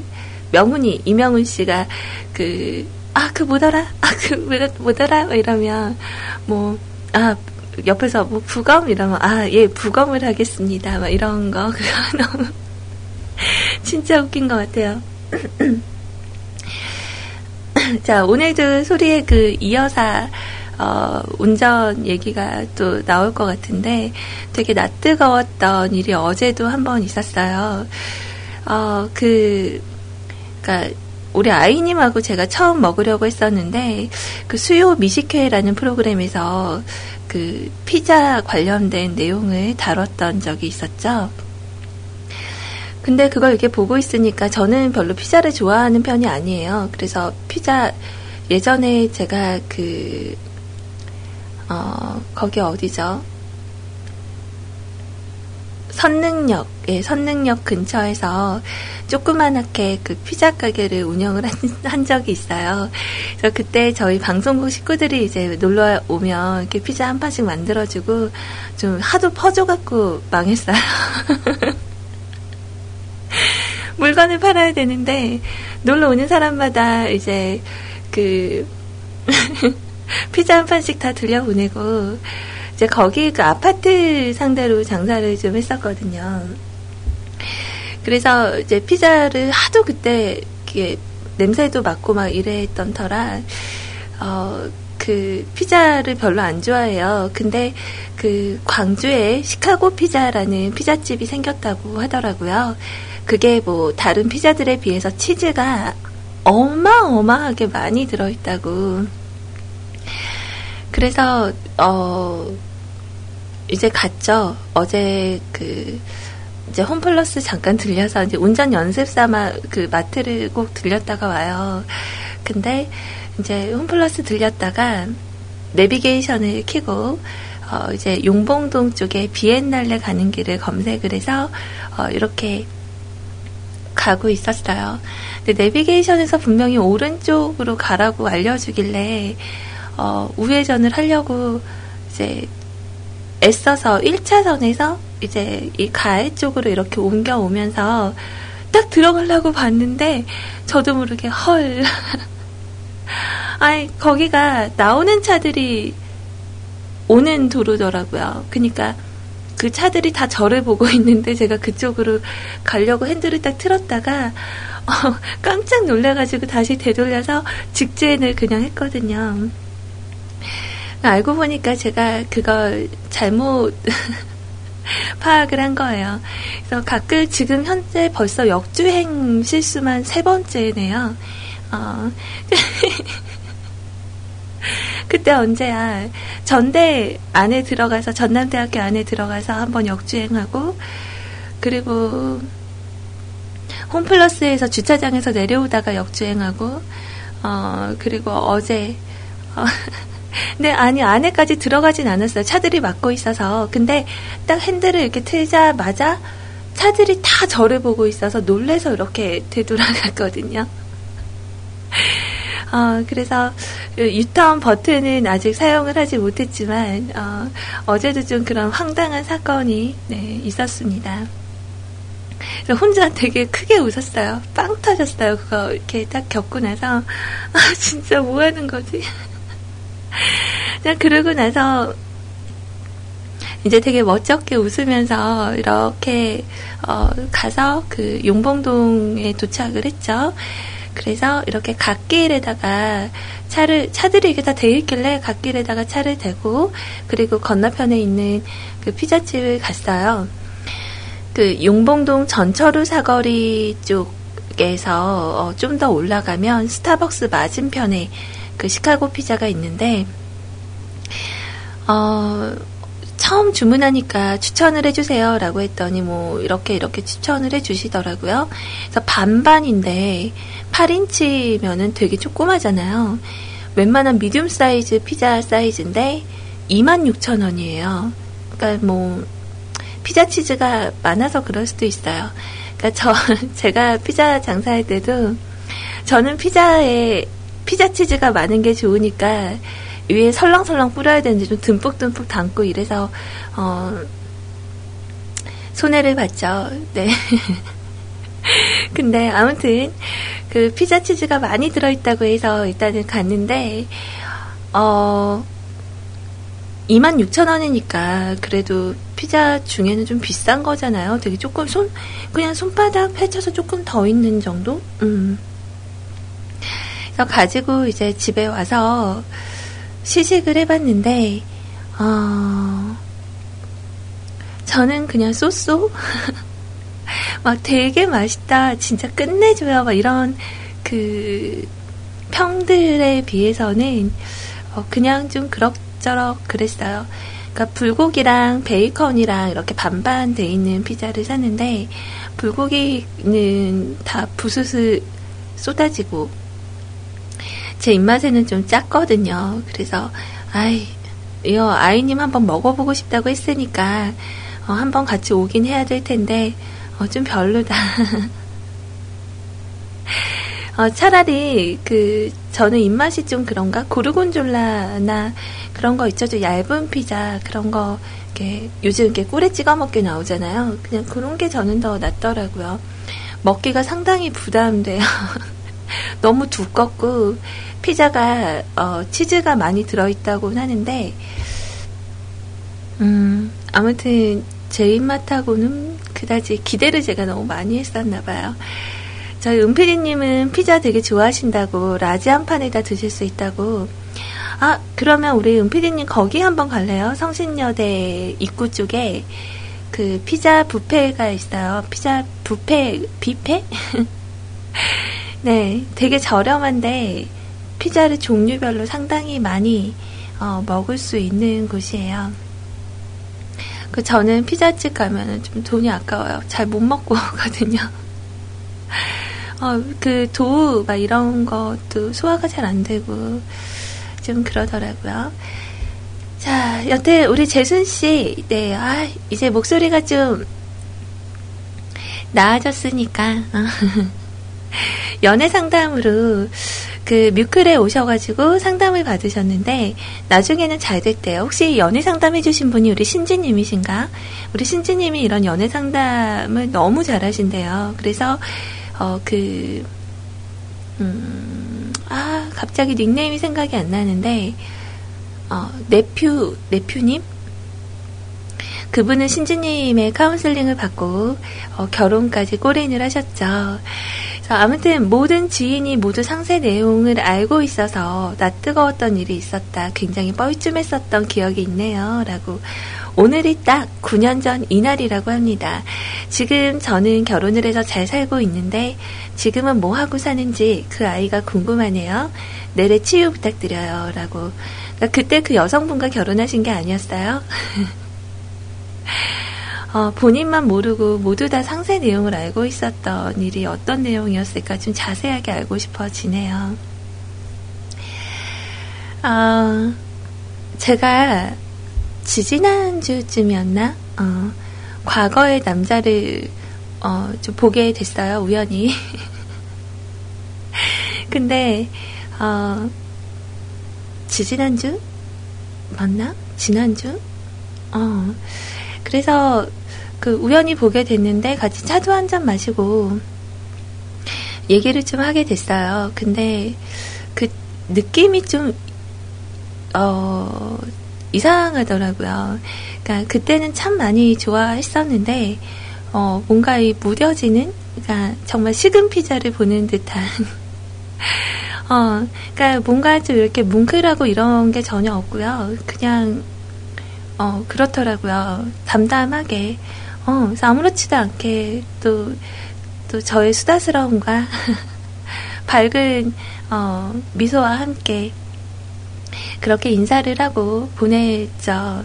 명훈이, 이명훈 씨가, 그, 아, 그 뭐더라? 아, 그 뭐더라? 이러면, 뭐, 아, 옆에서 뭐 부검? 이러면, 아, 예, 부검을 하겠습니다. 막 이런 거. <laughs> 그거 너무, 진짜 웃긴 것 같아요. <clears throat> <laughs> 자, 오늘도 소리의 그 이여사, 어, 운전 얘기가 또 나올 것 같은데 되게 낯뜨거웠던 일이 어제도 한 번 있었어요. 어, 그, 그니까, 우리 아이님하고 제가 처음 먹으려고 했었는데, 그 수요 미식회라는 프로그램에서 그 피자 관련된 내용을 다뤘던 적이 있었죠. 근데 그걸 이렇게 보고 있으니까 저는 별로 피자를 좋아하는 편이 아니에요. 그래서 피자, 예전에 제가 그, 어, 거기 어디죠? 선능역, 예, 선능역 근처에서 조그만하게 그 피자 가게를 운영을 한, <laughs> 한, 적이 있어요. 그래서 그때 저희 방송국 식구들이 이제 놀러 오면 이렇게 피자 한 판씩 만들어주고 좀 하도 퍼줘갖고 망했어요. <laughs> 물건을 팔아야 되는데 놀러 오는 사람마다 이제 그 <laughs> 피자 한 판씩 다 들려보내고 이제 거기 그 아파트 상대로 장사를 좀 했었거든요. 그래서 이제 피자를 하도 그때 이렇게 냄새도 맡고 막 이랬던 터라 어, 그 피자를 별로 안 좋아해요. 근데 그 광주에 시카고 피자라는 피자집이 생겼다고 하더라고요. 그게 뭐 다른 피자들에 비해서 치즈가 어마어마하게 많이 들어있다고. 그래서 어 이제 갔죠. 어제 그 이제 홈플러스 잠깐 들려서 이제 운전 연습 삼아 그 마트를 꼭 들렸다가 와요. 근데 이제 홈플러스 들렸다가 내비게이션을 켜고 어 이제 용봉동 쪽에 비엔날레 가는 길을 검색을 해서 어 이렇게 가고 있었어요. 근데 내비게이션에서 분명히 오른쪽으로 가라고 알려주길래 어, 우회전을 하려고 이제 애써서 1차선에서 이제 이 가해 쪽으로 이렇게 옮겨오면서 딱 들어가려고 봤는데 저도 모르게 헐. <laughs> 아니, 거기가 나오는 차들이 오는 도로더라고요. 그니까 그 차들이 다 저를 보고 <laughs> 있는데 제가 그쪽으로 가려고 핸들을 딱 틀었다가 어, <laughs> 깜짝 놀라가지고 다시 되돌려서 직진을 그냥 했거든요. 알고 보니까 제가 그걸 잘못 <laughs> 파악을 한 거예요. 그래서 가끔 지금 현재 벌써 역주행 실수만 세 번째네요. 어. <laughs> 그때 언제야? 전대 안에 들어가서 전남대학교 안에 들어가서 한번 역주행하고 그리고 홈플러스에서 주차장에서 내려오다가 역주행하고 어 그리고 어제 어, <laughs> 근데 아니 안에까지 들어가진 않았어요. 차들이 막고 있어서. 근데 딱 핸들을 이렇게 틀자마자 차들이 다 저를 보고 있어서 놀래서 이렇게 되돌아갔거든요. 어, 그래서 유턴 버튼은 아직 사용을 하지 못했지만 어, 제도좀 그런 황당한 사건이 네, 있었습니다. 혼자 되게 크게 웃었어요. 빵 터졌어요. 그거 이렇게 딱 겪고 나서 아 진짜 뭐 하는 거지? <laughs> 자, 그러고 나서 이제 되게 멋쩍게 웃으면서 이렇게 어, 가서 그 용봉동에 도착을 했죠. 그래서 이렇게 갓길에다가 차를 차들이 이게 다 돼 있길래 갓길에다가 차를 대고 그리고 건너편에 있는 그 피자집을 갔어요. 그 용봉동 전철우 사거리 쪽에서 어, 좀더 올라가면 스타벅스 맞은편에 그 시카고 피자가 있는데 어, 처음 주문하니까 추천을 해주세요. 라고 했더니 뭐, 이렇게 이렇게 추천을 해주시더라고요. 그래서 반반인데, 8인치면은 되게 조그마잖아요. 웬만한 미디움 사이즈 피자 사이즈인데, 26,000원이에요. 그러니까 뭐, 피자 치즈가 많아서 그럴 수도 있어요. 그러니까 저 <laughs> 제가 피자 장사할 때도 저는 피자에 피자 치즈가 많은 게 좋으니까 위에 설렁설렁 뿌려야 되는데 좀 듬뿍듬뿍 담고 이래서 어 손해를 봤죠. 네. <laughs> 근데 아무튼 그 피자 치즈가 많이 들어있다고 해서 일단은 갔는데 어 26,000원이니까 그래도 피자 중에는 좀 비싼 거잖아요. 되게 조금 손 그냥 손바닥 펼쳐서 조금 더 있는 정도? 음. 그래서 가지고 이제 집에 와서 시식을 해봤는데 어 저는 그냥 쏘쏘 <laughs> 막 되게 맛있다, 진짜 끝내줘요, 막 이런 그 평들에 비해서는 어, 그냥 좀 그럭저럭 그랬어요. 그러니까 불고기랑 베이컨이랑 이렇게 반반 돼 있는 피자를 샀는데 불고기는 다 부스스 쏟아지고 제 입맛에는 좀 짰거든요. 그래서 아이 이거 아이님 한번 먹어보고 싶다고 했으니까 어, 한번 같이 오긴 해야 될 텐데 어, 좀 별로다. <laughs> 어, 차라리 그 저는 입맛이 좀 그런가 고르곤졸라나 그런 거 있죠, 좀 얇은 피자 그런 거 이렇게 요즘 이렇게 꿀에 찍어 먹게 나오잖아요. 그냥 그런 게 저는 더 낫더라고요. 먹기가 상당히 부담돼요. <laughs> 너무 두껍고 피자가 어, 치즈가 많이 들어있다고 하는데 음 아무튼 제 입맛하고는 그다지 기대를 제가 너무 많이 했었나 봐요. 저희 은피디님은 피자 되게 좋아하신다고 large 한 판에다 드실 수 있다고. 아 그러면 우리 은피디님 거기 한번 갈래요? 성신여대 입구 쪽에 그 피자 뷔페가 있어요. 피자 뷔페 뷔페? <laughs> 네, 되게 저렴한데 피자를 종류별로 상당히 많이 어, 먹을 수 있는 곳이에요. 그 저는 피자집 가면은 좀 돈이 아까워요. 잘 못 먹고 오거든요. <laughs> 어, 그 도우 막 이런 것도 소화가 잘 안 되고 좀 그러더라고요. 자, 여태 우리 재순 씨, 네, 아, 이제 목소리가 좀 나아졌으니까 <laughs> <laughs> 연애 상담으로 그 뮤클에 오셔가지고 상담을 받으셨는데 나중에는 잘 됐대요. 혹시 연애 상담해주신 분이 우리 신지님이신가? 우리 신지님이 이런 연애 상담을 너무 잘하신대요. 그래서 어 그 음, 아 갑자기 닉네임이 생각이 안 나는데 어 네퓨 네퓨님 그분은 신지님의 카운슬링을 받고 어, 결혼까지 꼬리인을 하셨죠. 아무튼 모든 지인이 모두 상세 내용을 알고 있어서 나 뜨거웠던 일이 있었다. 굉장히 뻘쭘했었던 기억이 있네요. 라고 오늘이 딱 9년 전 이날이라고 합니다. 지금 저는 결혼을 해서 잘 살고 있는데 지금은 뭐 하고 사는지 그 아이가 궁금하네요. 내래 치유 부탁드려요. 라고. 그러니까 그때 그 여성분과 결혼하신 게 아니었어요? <laughs> 어, 본인만 모르고 모두 다 상세 내용을 알고 있었던 일이 어떤 내용이었을까 좀 자세하게 알고 싶어지네요. 어, 제가 지지난주쯤이었나? 어, 과거의 남자를 어, 좀 보게 됐어요, 우연히. <laughs> 근데, 어, 지지난주? 맞나? 지난주? 어, 그래서 그 우연히 보게 됐는데 같이 차도 한 잔 마시고 얘기를 좀 하게 됐어요. 근데 그 느낌이 좀, 어, 이상하더라고요. 그러니까 그때는 참 많이 좋아했었는데, 어, 뭔가 이 무뎌지는, 그러니까 정말 식은 피자를 보는 듯한, <laughs> 어, 그러니까 뭔가 좀 이렇게 뭉클하고 이런 게 전혀 없고요. 그냥, 어, 그렇더라고요. 담담하게. 어, 그래서 아무렇지도 않게 또, 또 저의 수다스러움과 <laughs> 밝은, 어, 미소와 함께 그렇게 인사를 하고 보냈죠.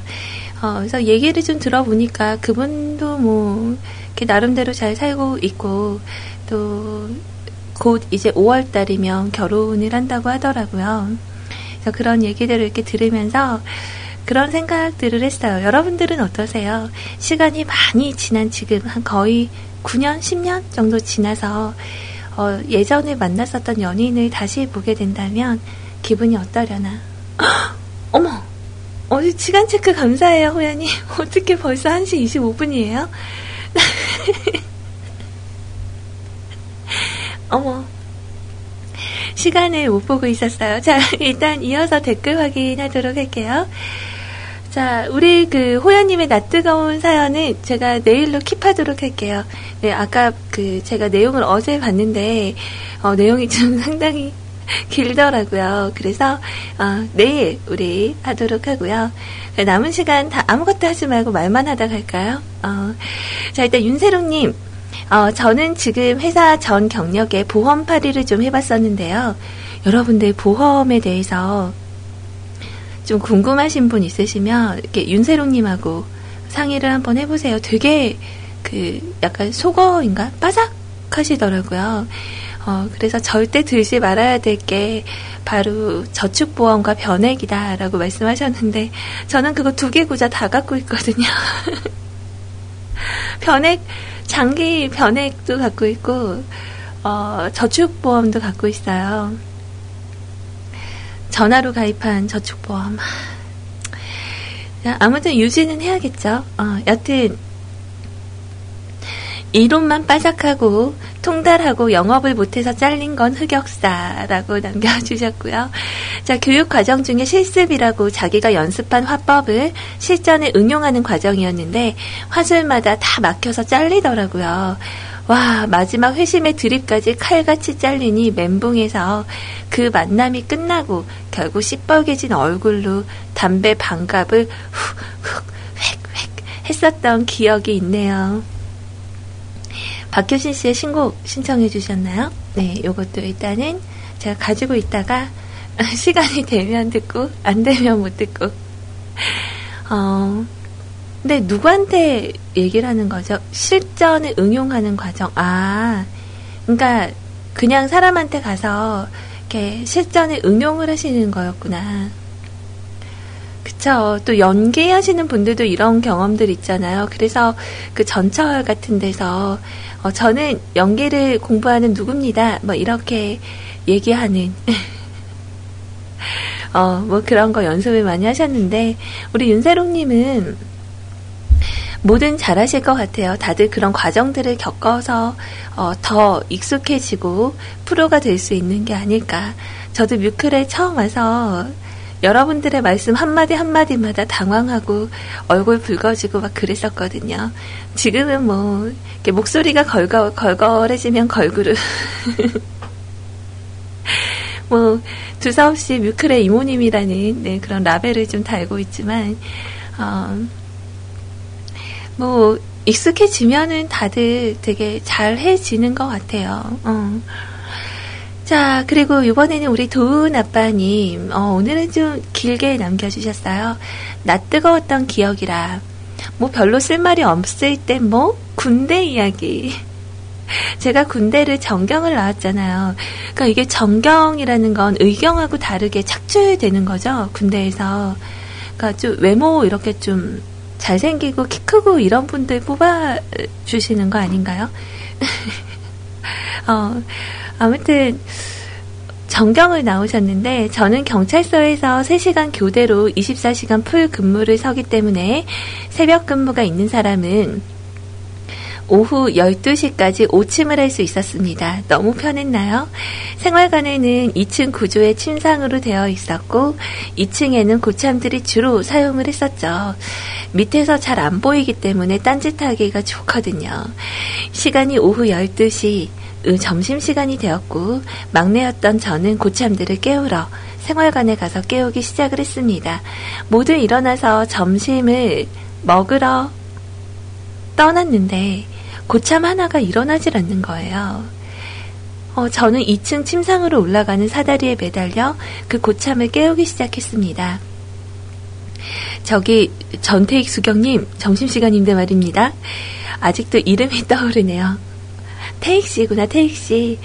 어, 그래서 얘기를 좀 들어보니까 그분도 뭐, 이렇게 나름대로 잘 살고 있고, 또, 곧 이제 5월 달이면 결혼을 한다고 하더라고요. 그래서 그런 얘기들을 이렇게 들으면서, 그런 생각들을 했어요. 여러분들은 어떠세요? 시간이 많이 지난 지금 한 거의 9년, 10년 정도 지나서 어, 예전에 만났었던 연인을 다시 보게 된다면 기분이 어떠려나? <gasps> 어머! 어, 시간 체크 감사해요, 호연님. <laughs> 어떻게 벌써 1시 25분이에요? <laughs> 어머. 시간을 못 보고 있었어요. 자, <laughs> 일단 이어서 댓글 확인하도록 할게요. 자, 우리 그 호연님의 낯 뜨거운 사연은 제가 내일로 킵하도록 할게요. 네, 아까 그 제가 내용을 어제 봤는데 어, 내용이 좀 <laughs> 상당히 길더라고요. 그래서 어, 내일 우리 하도록 하고요. 남은 시간 다 아무것도 하지 말고 말만 하다 갈까요? 어, 자, 일단 윤세롱님. 어, 저는 지금 회사 전 경력에 보험 파리를 좀 해봤었는데요. 여러분들 보험에 대해서 좀 궁금하신 분 있으시면 이렇게 윤세롱님하고 상의를 한번 해보세요. 되게 그 약간 속어인가 빠삭하시더라고요. 어, 그래서 절대 들지 말아야 될 게 바로 저축보험과 변액이다라고 말씀하셨는데 저는 그거 두 개 구자 다 갖고 있거든요. <laughs> 변액 장기 변액도 갖고 있고 어, 저축보험도 갖고 있어요. 전화로 가입한 저축보험. 아무튼 유지는 해야겠죠. 어, 여튼 이론만 빠삭하고 통달하고 영업을 못해서 잘린 건 흑역사라고 <laughs> 남겨주셨고요. 자, 교육 과정 중에 실습이라고 자기가 연습한 화법을 실전에 응용하는 과정이었는데 화술마다 다 막혀서 잘리더라고요. 와, 마지막 회심의 드립까지 칼같이 잘리니 멘붕해서 그 만남이 끝나고 결국 시뻘개진 얼굴로 담배 반갑을 훅, 훅, 획, 획 했었던 기억이 있네요. 박효신 씨의 신곡 신청해 주셨나요? 네, 요것도 일단은 제가 가지고 있다가 <laughs> 시간이 되면 듣고 안 되면 못 듣고 어 근데 누구한테 얘기를 하는 거죠? 실전에 응용하는 과정. 아, 그러니까 그냥 사람한테 가서 이렇게 실전에 응용을 하시는 거였구나. 그쵸. 또 연계하시는 분들도 이런 경험들 있잖아요. 그래서 그 전철 같은 데서 어, 저는 연계를 공부하는 누굽니다. 뭐 이렇게 얘기하는 <laughs> 어, 뭐 그런 거 연습을 많이 하셨는데 우리 윤세롱님은 뭐든 잘하실 것 같아요. 다들 그런 과정들을 겪어서 어, 더 익숙해지고 프로가 될 수 있는 게 아닐까. 저도 뮤클에 처음 와서 여러분들의 말씀 한마디 한마디마다 당황하고 얼굴 붉어지고 막 그랬었거든요. 지금은 뭐, 목소리가 걸거, 걸걸해지면 걸그룹. <laughs> 뭐, 두서없이 뮤클의 이모님이라는 네, 그런 라벨을 좀 달고 있지만, 어, 뭐, 익숙해지면은 다들 되게 잘해지는 것 같아요. 어. 자, 그리고 이번에는 우리 도은 아빠님, 어, 오늘은 좀 길게 남겨주셨어요. 나 뜨거웠던 기억이라. 뭐 별로 쓸 말이 없을 때 뭐, 군대 이야기. <laughs> 제가 군대를 전경을 나왔잖아요. 그러니까 이게 전경이라는 건 의경하고 다르게 착취되는 거죠. 군대에서. 그러니까 좀 외모 이렇게 좀 잘생기고 키 크고 이런 분들 뽑아 주시는 거 아닌가요? <laughs> 어, 아무튼 정경을 나오셨는데 저는 경찰서에서 3시간 교대로 24시간 풀 근무를 서기 때문에 새벽 근무가 있는 사람은 오후 12시까지 오침을 할 수 있었습니다. 너무 편했나요? 생활관에는 2층 구조의 침상으로 되어 있었고 2층에는 고참들이 주로 사용을 했었죠. 밑에서 잘 안 보이기 때문에 딴짓하기가 좋거든요. 시간이 오후 12시 점심시간이 되었고 막내였던 저는 고참들을 깨우러 생활관에 가서 깨우기 시작을 했습니다. 모두 일어나서 점심을 먹으러 떠났는데 고참 하나가 일어나질 않는 거예요. 어, 저는 2층 침상으로 올라가는 사다리에 매달려 그 고참을 깨우기 시작했습니다. 저기 전태익 수경님 점심시간인데 말입니다. 아직도 이름이 <laughs> 떠오르네요. 태익 씨구나, 태익 씨.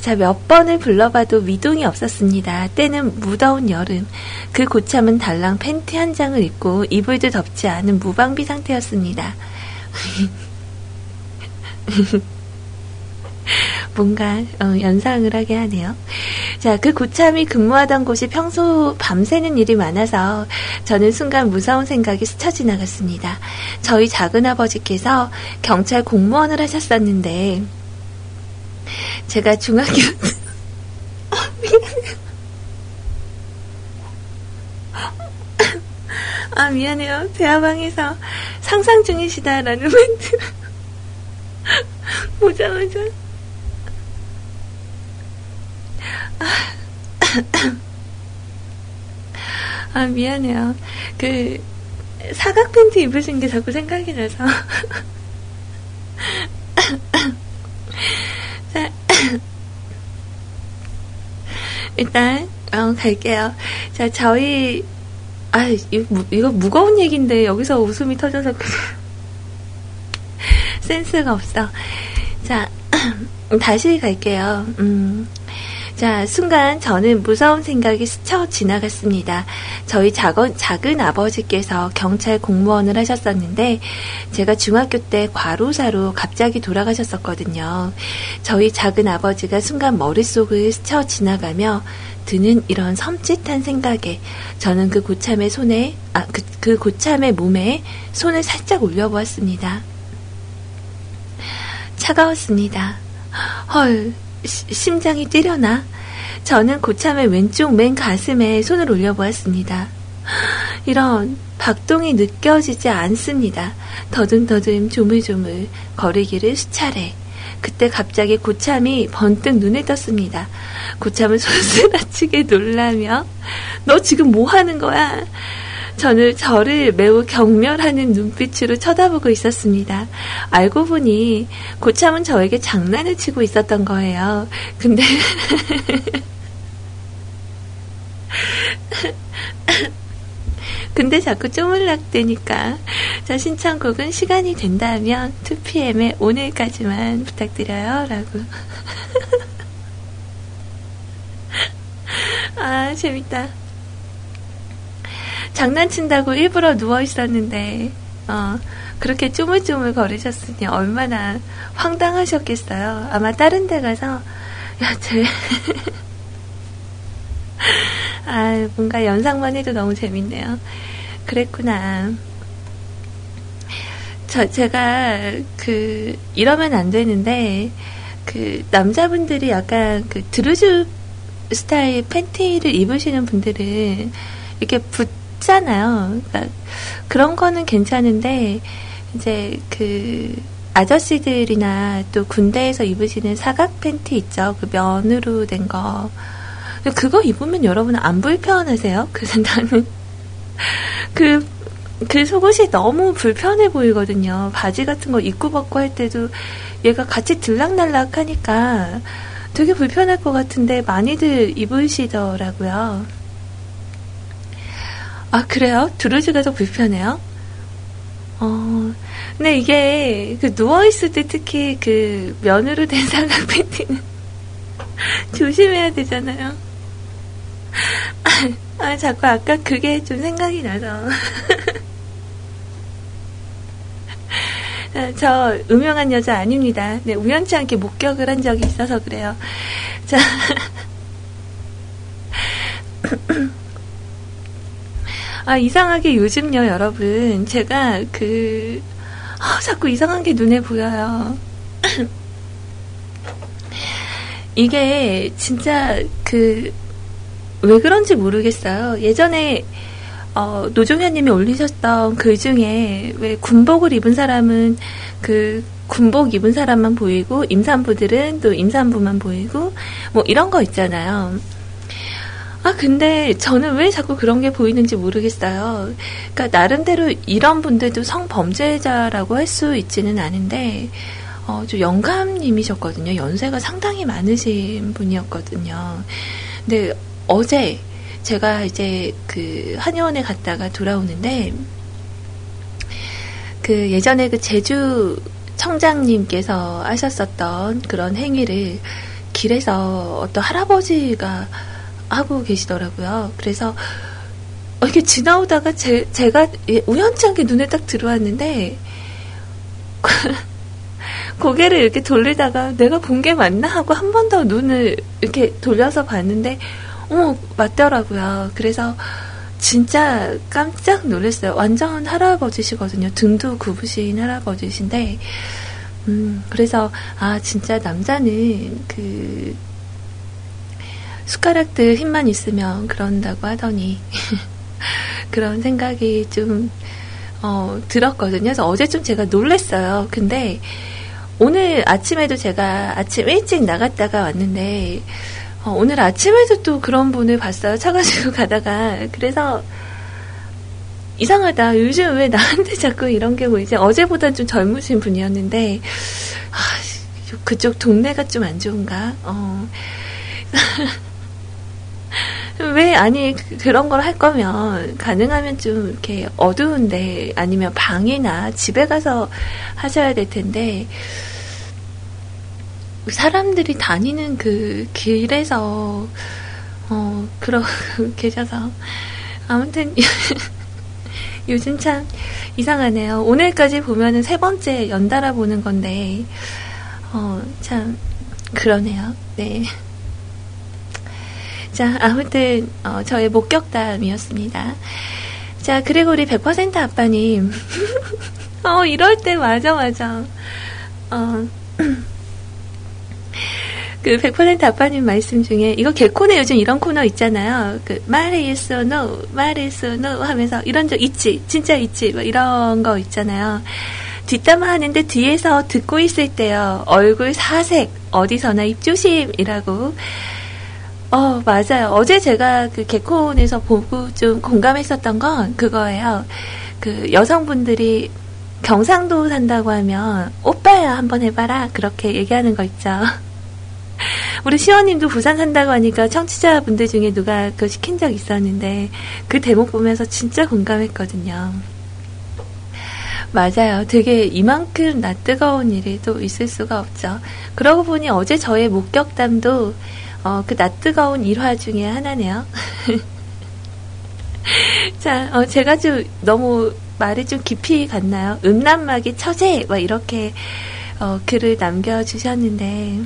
자, 몇 번을 불러봐도 미동이 없었습니다. 때는 무더운 여름. 그 고참은 달랑 팬티 한 장을 입고 이불도 덮지 않은 무방비 상태였습니다. <laughs> <laughs> 뭔가 어, 연상을 하게 하네요. 자, 그 고참이 근무하던 곳이 평소 밤새는 일이 많아서 저는 순간 무서운 생각이 스쳐 지나갔습니다. 저희 작은 아버지께서 경찰 공무원을 하셨었는데 제가 중학교 <laughs> 아 미안해요. 대화방에서 상상 중이시다라는 멘트 보자마자 아, 미안해요. 그, 사각 팬티 입으신 게 자꾸 생각이 나서. 자, 일단, 어, 갈게요. 자, 저희, 아, 이거, 이거 무거운 얘기인데, 여기서 웃음이 터져서, <laughs> 센스가 없어. 자, <clears throat> 다시 갈게요. 음. 자, 순간 저는 무서운 생각이 스쳐 지나갔습니다. 저희 작은, 작은 아버지께서 경찰 공무원을 하셨었는데, 제가 중학교 때 과로사로 갑자기 돌아가셨었거든요. 저희 작은 아버지가 순간 머릿속을 스쳐 지나가며 드는 이런 섬찟한 생각에 저는 그 고참의 손에, 아, 그, 그 고참의 몸에 손을 살짝 올려보았습니다. 차가웠습니다. 헐, 시, 심장이 뛰려나? 저는 고참의 왼쪽 맨 가슴에 손을 올려보았습니다. 이런 박동이 느껴지지 않습니다. 더듬더듬 조물조물 거리기를 수차례. 그때 갑자기 고참이 번뜩 눈에 떴습니다. 고참은 <laughs> 손스라치게 놀라며 너 지금 뭐 하는 거야? 저는 저를 매우 경멸하는 눈빛으로 쳐다보고 있었습니다. 알고 보니 고참은 저에게 장난을 치고 있었던 거예요. 근데 <laughs> 근데 자꾸 쪼물락대니까 자 신청곡은 시간이 된다면 2PM의 오늘까지만 부탁드려요 라고 <laughs> 아 재밌다 장난친다고 일부러 누워 있었는데 어, 그렇게 쪼물쪼물 거리셨으니 얼마나 황당하셨겠어요. 아마 다른 데 가서 야, 쟤 <laughs> 아, 뭔가 연상만 해도 너무 재밌네요. 그랬구나. 저, 제가, 그, 이러면 안 되는데, 그, 남자분들이 약간 그 드루즈 스타일 팬티를 입으시는 분들은 이렇게 붙 춥잖아요. 그러니까 그런 거는 괜찮은데 이제 그 아저씨들이나 또 군대에서 입으시는 사각 팬티 있죠. 그 면으로 된 거. 그거 입으면 여러분 안 불편하세요? 그래서 <laughs> 나는 그, 그 속옷이 너무 불편해 보이거든요. 바지 같은 거 입고 벗고 할 때도 얘가 같이 들락날락 하니까 되게 불편할 것 같은데 많이들 입으시더라고요. 아, 그래요? 두루즈가 더 불편해요? 어, 근데 이게, 그, 누워있을 때 특히 그, 면으로 된 <laughs> 사각 팬티는 조심해야 되잖아요. <laughs> 아, 자꾸 아까 그게 좀 생각이 나서. <laughs> 아, 저, 음흉한 여자 아닙니다. 네, 우연치 않게 목격을 한 적이 있어서 그래요. 자. 아, 이상하게 요즘요, 여러분. 제가 그, 아, 자꾸 이상한 게 눈에 보여요. <clears throat> 이게 진짜 그, 왜 그런지 모르겠어요. 예전에, 어, 노종현님이 올리셨던 글 중에 왜 군복을 입은 사람은 그 군복 입은 사람만 보이고 임산부들은 또 임산부만 보이고 뭐 이런 거 있잖아요. 아, 근데 저는 왜 자꾸 그런 게 보이는지 모르겠어요. 그러니까 나름대로 이런 분들도 성범죄자라고 할 수 있지는 않은데, 어, 좀 영감님이셨거든요. 연세가 상당히 많으신 분이었거든요. 근데 어제 제가 이제 그 한의원에 갔다가 돌아오는데, 그 예전에 그 제주 청장님께서 하셨었던 그런 행위를 길에서 어떤 할아버지가 하고 계시더라고요. 그래서 어, 이렇게 지나오다가 제, 제가 우연찮게 눈에 딱 들어왔는데 <laughs> 고개를 이렇게 돌리다가 내가 본 게 맞나 하고 한 번 더 눈을 이렇게 돌려서 봤는데 어머 맞더라고요. 그래서 진짜 깜짝 놀랐어요. 완전 할아버지시거든요. 등도 굽으신 할아버지신데 음 그래서 아 진짜 남자는 그 숟가락들 힘만 있으면 그런다고 하더니 <laughs> 그런 생각이 좀 어, 들었거든요. 그래서 어제 좀 제가 놀랬어요. 근데 오늘 아침에도 제가 아침 일찍 나갔다가 왔는데 어, 오늘 아침에도 또 그런 분을 봤어요. 차 가지고 <laughs> 가다가 그래서 이상하다. 요즘 왜 나한테 <laughs> 자꾸 이런 게 보이지? 어제보단 좀 젊으신 분이었는데 아, 그쪽 동네가 좀 안 좋은가? 어. 왜 아니 그, 런 걸 할 거면 가능하면 좀 이렇게 어두운데 아니면 방이나 집에 가서 하셔야 될 텐데 사람들이 다니는 그 길에서 어 그러고 <laughs> 계셔서 아무튼 <laughs> 요즘 참 이상하네요. 오늘까지 보면은 세 번째 연달아 보는 건데 어 참 그러네요. 네. 자, 아무튼 어, 저의 목격담이었습니다. 자, 그리고 우리 100% 아빠님. <laughs> 어, 이럴 때 맞아, 맞아. 어. <clears throat> 그 100% 아빠님 말씀 중에 이거 개콘에 요즘 이런 코너 있잖아요. 그 말해 yes or no, 말해 yes 하면서 이런 적 있지, 진짜 있지, 뭐 이런 거 있잖아요. 뒷담화 하는데 뒤에서 듣고 있을 때요. 얼굴 사색 어디서나 입조심이라고 어, 맞아요. 어제 제가 그 개콘에서 보고 좀 공감했었던 건 그거예요. 그 여성분들이 경상도 산다고 하면 오빠야 한번 해봐라 그렇게 얘기하는 거 있죠. <laughs> 우리 시원님도 부산 산다고 하니까 청취자분들 중에 누가 그 시킨 적 있었는데 그 대목 보면서 진짜 공감했거든요. 맞아요. 되게 이만큼 낯 뜨거운 일이 또 있을 수가 없죠. 그러고 보니 어제 저의 목격담도 어, 그 낯뜨거운 일화 중에 하나네요. <laughs> 자, 어, 제가 좀 너무 말이 좀 깊이 갔나요? 음란마귀 처제! 막 이렇게 어, 글을 남겨주셨는데,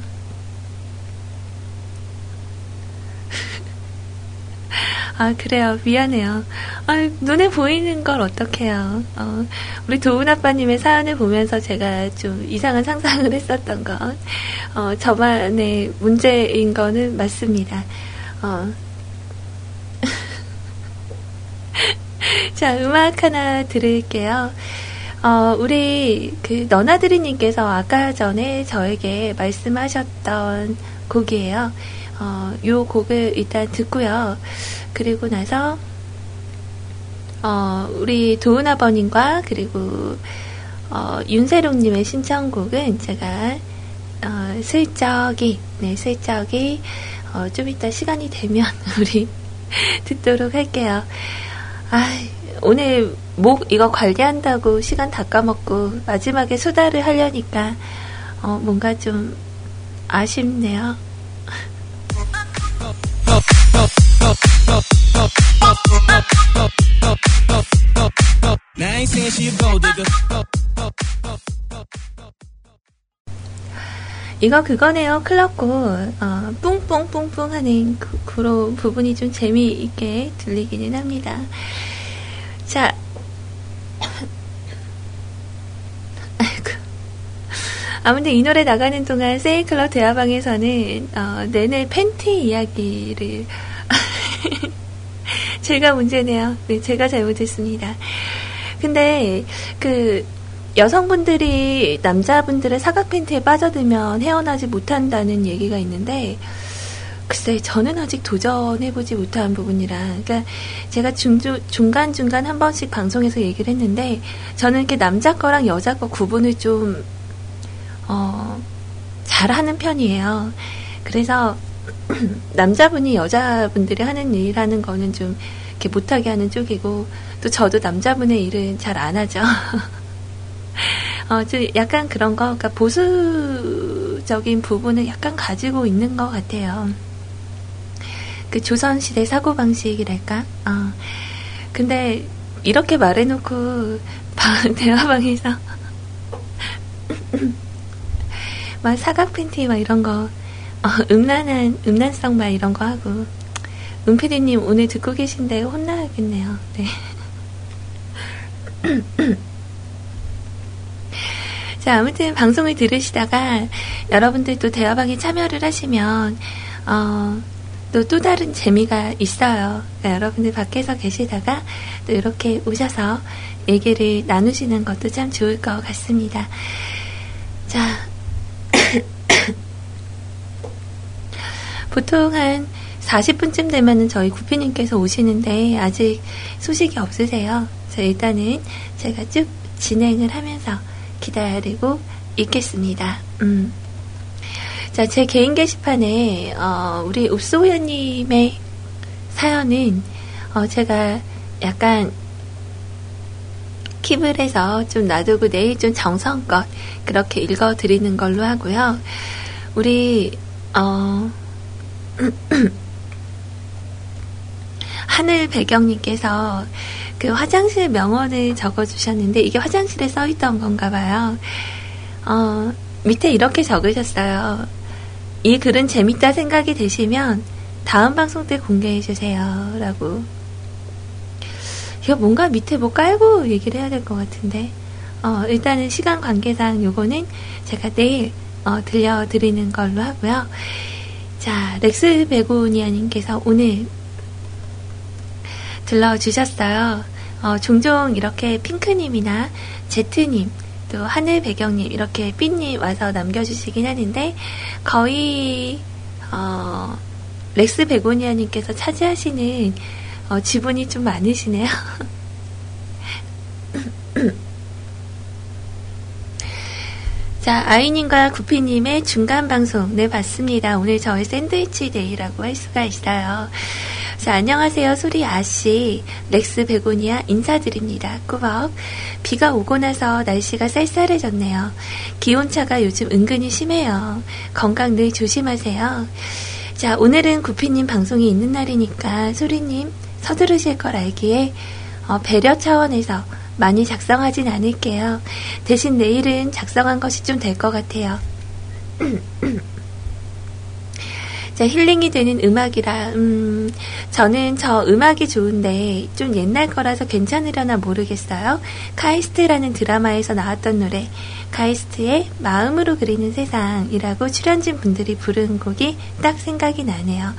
아, 그래요. 미안해요. 아, 눈에 보이는 걸 어떡해요. 어, 우리 도훈 아빠님의 사연을 보면서 제가 좀 이상한 상상을 <laughs> 했었던 건, 어, 저만의 문제인 거는 맞습니다. 어. <laughs> 자, 음악 하나 들을게요. 어, 우리 그 너나드리님께서 아까 전에 저에게 말씀하셨던 곡이에요. 어, 요 곡을 일단 듣고요. 그리고 나서 어, 우리 도은 아버님과 그리고 어, 윤세롱님의 신청곡은 제가 어, 슬쩍이 네 슬쩍이 어, 좀 이따 시간이 되면 <laughs> 우리 듣도록 할게요. 아 오늘 목 이거 관리한다고 시간 다 까먹고 마지막에 수다를 하려니까 어, 뭔가 좀 아쉽네요. 이거 그거네요. 클럽곡 어, 뿡뿡뿡뿡 하는 그, 그런 부분이 좀 재미있게 들리기는 합니다. 자, <laughs> 아이고. 아무튼 이 노래 나가는 동안 세이클럽 대화방에서는 어, 내내 팬티 이야기를 <laughs> 제가 문제네요. 네, 제가 잘못했습니다. 근데 그 여성분들이 남자분들의 사각 팬티에 빠져들면 헤어나지 못한다는 얘기가 있는데 글쎄 저는 아직 도전해보지 못한 부분이라 그러니까 제가 중주, 중간중간 한 번씩 방송에서 얘기를 했는데 저는 이렇게 남자 거랑 여자 거 구분을 좀 어, 잘하는 편이에요. 그래서 <clears throat> 남자분이 여자분들이 하는 일이라는 거는 좀 이렇게 못하게 하는 쪽이고 또 저도 남자분의 일은 잘 안 하죠. <laughs> 어, 좀 약간 그런 거, 그러니까 보수적인 부분을 약간 가지고 있는 것 같아요. 그 조선시대 사고방식이랄까? 어. 근데 이렇게 말해놓고 <laughs> 대화방에서 <laughs> 막 사각 팬티 막 이런 거 어, 음란한 음란성 말 이런 거 하고 은피디님 오늘 듣고 계신데 혼나야겠네요. 네. <clears throat> 자, 아무튼 방송을 들으시다가 여러분들도 대화방에 참여를 하시면, 어, 또, 또 다른 재미가 있어요. 그러니까 여러분들 밖에서 계시다가 또 이렇게 오셔서 얘기를 나누시는 것도 참 좋을 것 같습니다. 자, 보통 한 40분쯤 되면은 저희 구피님께서 오시는데 아직 소식이 없으세요. 그래서 일단은 제가 쭉 진행을 하면서 기다리고 있겠습니다. 음. 자, 제 개인 게시판에, 어, 우리 읍소호연님의 사연은, 어, 제가 약간 킵을 해서 좀 놔두고 내일 좀 정성껏 그렇게 읽어드리는 걸로 하고요. 우리, 어, 하늘 배경님께서 그 화장실 명언을 적어주셨는데 이게 화장실에 써있던 건가 봐요. 어, 밑에 이렇게 적으셨어요. 이 글은 재밌다 생각이 되시면 다음 방송 때 공개해 주세요. 라고. 이거 뭔가 밑에 뭐 깔고 얘기를 해야 될 것 같은데. 어, 일단은 시간 관계상 요거는 제가 내일 어, 들려드리는 걸로 하고요. 자, 렉스 베고니아님께서 오늘 들러주셨어요. 어, 종종 이렇게 핑크님이나 제트님, 또 하늘 배경님, 이렇게 삐님 와서 남겨주시긴 하는데, 거의, 어, 렉스 베고니아님께서 차지하시는 어, 지분이 좀 많으시네요. <laughs> 자, 아이님과 구피님의 중간 방송, 네, 봤습니다. 오늘 저의 샌드위치 day라고 할 수가 있어요. 자, 안녕하세요. 소리 아씨. 렉스 베고니아 인사드립니다. 꾸벅. 비가 오고 나서 날씨가 쌀쌀해졌네요. 기온차가 요즘 은근히 심해요. 건강 늘 조심하세요. 자, 오늘은 구피님 방송이 있는 날이니까 소리님 서두르실 걸 알기에 어, 배려 차원에서 많이 작성하진 않을게요. 대신 내일은 작성한 것이 좀 될 것 같아요. <clears throat> 자, 힐링이 되는 음악이라, 음, 저는 저 음악이 좋은데 좀 옛날 거라서 괜찮으려나 모르겠어요. 카이스트라는 드라마에서 나왔던 노래, 카이스트의 마음으로 그리는 세상이라고 출연진 분들이 부른 곡이 딱 생각이 나네요.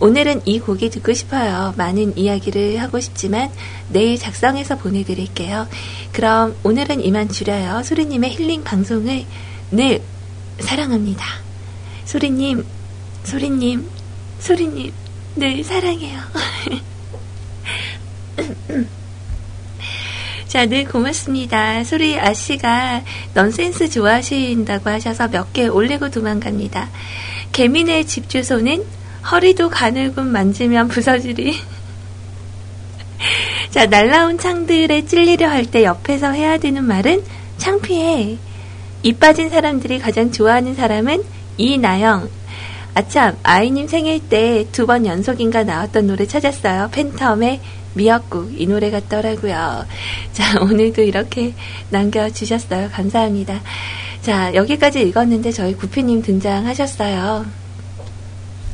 오늘은 이 곡이 듣고 싶어요. 많은 이야기를 하고 싶지만 내일 작성해서 보내드릴게요. 그럼 오늘은 이만 줄여요. 소리님의 힐링 방송을 늘 사랑합니다. 소리님, 소리님, 소리님, 늘 사랑해요. <laughs> 자, 늘 고맙습니다. 소리 아씨가 넌센스 좋아하신다고 하셔서 몇 개 올리고 도망갑니다. 개민의 집 주소는 허리도 가늘군 만지면 부서지리. 자, 날라온 창들에 찔리려 할 때 옆에서 해야 되는 말은 창피해. 이 빠진 사람들이 가장 좋아하는 사람은 이나영. 아참, 아이님 생일 때 두 번 연속인가 나왔던 노래 찾았어요. 팬텀의 미역국. 이 노래 같더라고요. 자, <laughs> 오늘도 이렇게 남겨주셨어요. 감사합니다. 자, 여기까지 읽었는데 저희 구피님 등장하셨어요.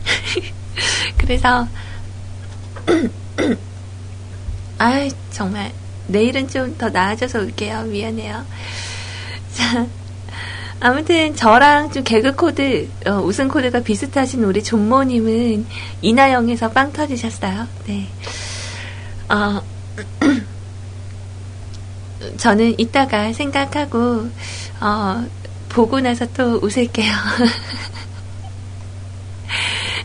<laughs> 그래서 <clears throat> 아 정말 내일은 좀 더 나아져서 올게요. 미안해요. <laughs> 자, 아무튼 저랑 좀 개그 코드, 어, 웃음 코드가 비슷하신 우리 존모님은 이나영에서 빵 터지셨어요. 네. 어, <clears throat> 저는 이따가 생각하고, 어, 보고 나서 또 웃을게요. <laughs>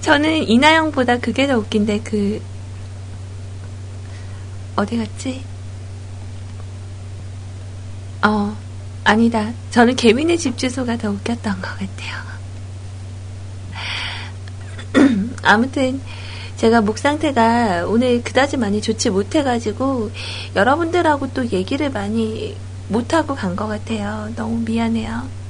저는 이나영보다 그게 더 웃긴데 그 어디 갔지? 어 아니다. 저는 개민의 집 주소가 더 웃겼던 것 같아요. <clears throat> 아무튼 제가 목 상태가 오늘 그다지 많이 좋지 못해가지고 여러분들하고 또 얘기를 많이 못하고 간 것 같아요. 너무 미안해요.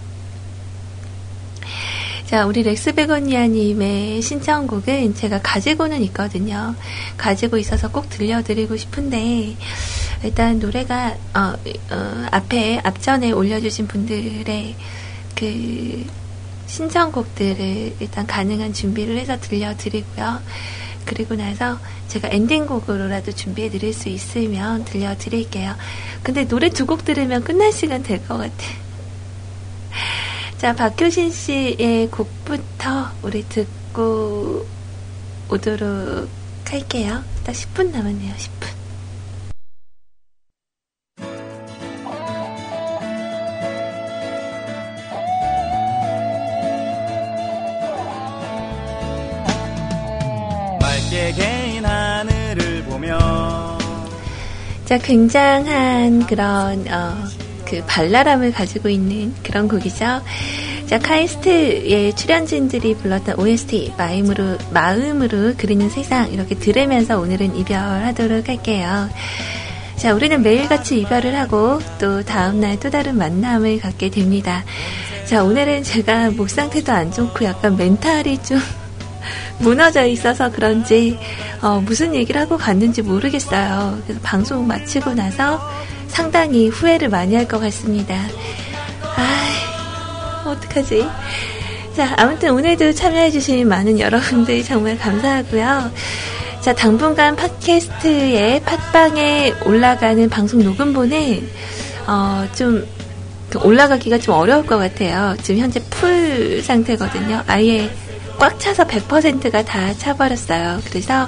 자, 우리 렉스베거니아님의 신청곡은 제가 가지고는 있거든요. 가지고 있어서 꼭 들려드리고 싶은데, 일단 노래가, 어, 어, 앞에, 앞전에 올려주신 분들의 그, 신청곡들을 일단 가능한 준비를 해서 들려드리고요. 그리고 나서 제가 엔딩곡으로라도 준비해 드릴 수 있으면 들려드릴게요. 근데 노래 두 곡 들으면 끝날 시간 될 것 같아. 자, 박효신 씨의 곡부터 우리 듣고 오도록 할게요. 딱 10분 남았네요, 10분. 개인 하늘을 보며 자 굉장한 그런 어, 그 발랄함을 가지고 있는 그런 곡이죠. 자 카이스트의 출연진들이 불렀던 OST 마음으로 마음으로 그리는 세상 이렇게 들으면서 오늘은 이별하도록 할게요. 자, 우리는 매일같이 이별을 하고 또 다음날 또 다른 만남을 갖게 됩니다. 자, 오늘은 제가 목 상태도 안 좋고 약간 멘탈이 좀 <laughs> 무너져 있어서 그런지 어, 무슨 얘기를 하고 갔는지 모르겠어요. 그래서 방송 마치고 나서 상당히 후회를 많이 할 것 같습니다. 아, 어떡하지? 자, 아무튼 오늘도 참여해주신 많은 여러분들 정말 감사하고요. 자, 당분간 팟캐스트의 팟빵에 올라가는 방송 녹음본은, 어, 좀, 올라가기가 좀 어려울 것 같아요. 지금 현재 풀 상태거든요. 아예 꽉 차서 100%가 다 차버렸어요. 그래서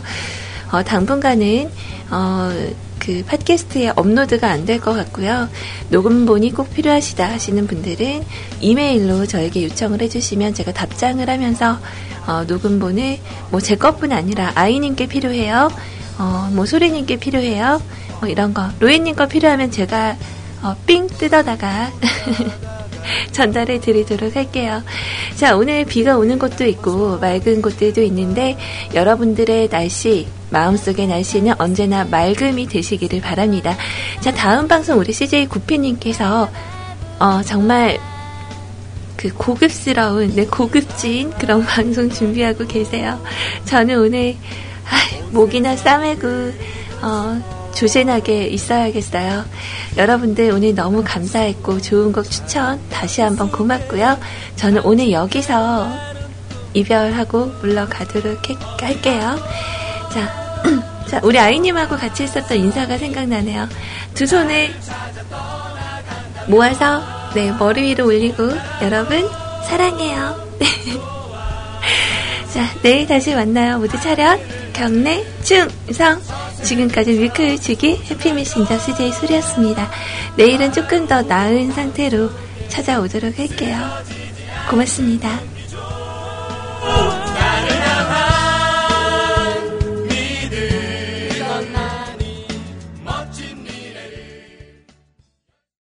어, 당분간은 어, 그 팟캐스트에 업로드가 안 될 것 같고요. 녹음본이 꼭 필요하시다 하시는 분들은 이메일로 저에게 요청을 해주시면 제가 답장을 하면서 어, 녹음본을 뭐 제 것뿐 아니라 아이님께 필요해요. 어, 뭐 소리님께 필요해요. 뭐 이런 거 로이님 거 필요하면 제가 어, 삥 뜯어다가 <laughs> 전달해 드리도록 할게요. 자, 오늘 비가 오는 곳도 있고 맑은 곳들도 있는데 여러분들의 날씨, 마음속의 날씨는 언제나 맑음이 되시기를 바랍니다. 자, 다음 방송 우리 CJ 구피님께서 어, 정말 그 고급스러운, 네, 고급진 그런 <laughs> 방송 준비하고 계세요. 저는 오늘, 아, 목이나 싸매고, 어, 조신하게 있어야겠어요. 여러분들 오늘 너무 감사했고 좋은 곡 추천 다시 한번 고맙고요. 저는 오늘 여기서 이별하고 물러가도록 할게요. 자, <clears throat> 자, 우리 아이님하고 같이 있었던 인사가 생각나네요. 두 손을 모아서 네, 머리 위로 올리고 여러분 사랑해요. <laughs> 자, 내일 다시 만나요. 모두 차렷, 경례, 충성. 지금까지 뮤클주기 해피메신저 CJ 소리였습니다. 내일은 조금 더 나은 상태로 찾아오도록 할게요. 고맙습니다.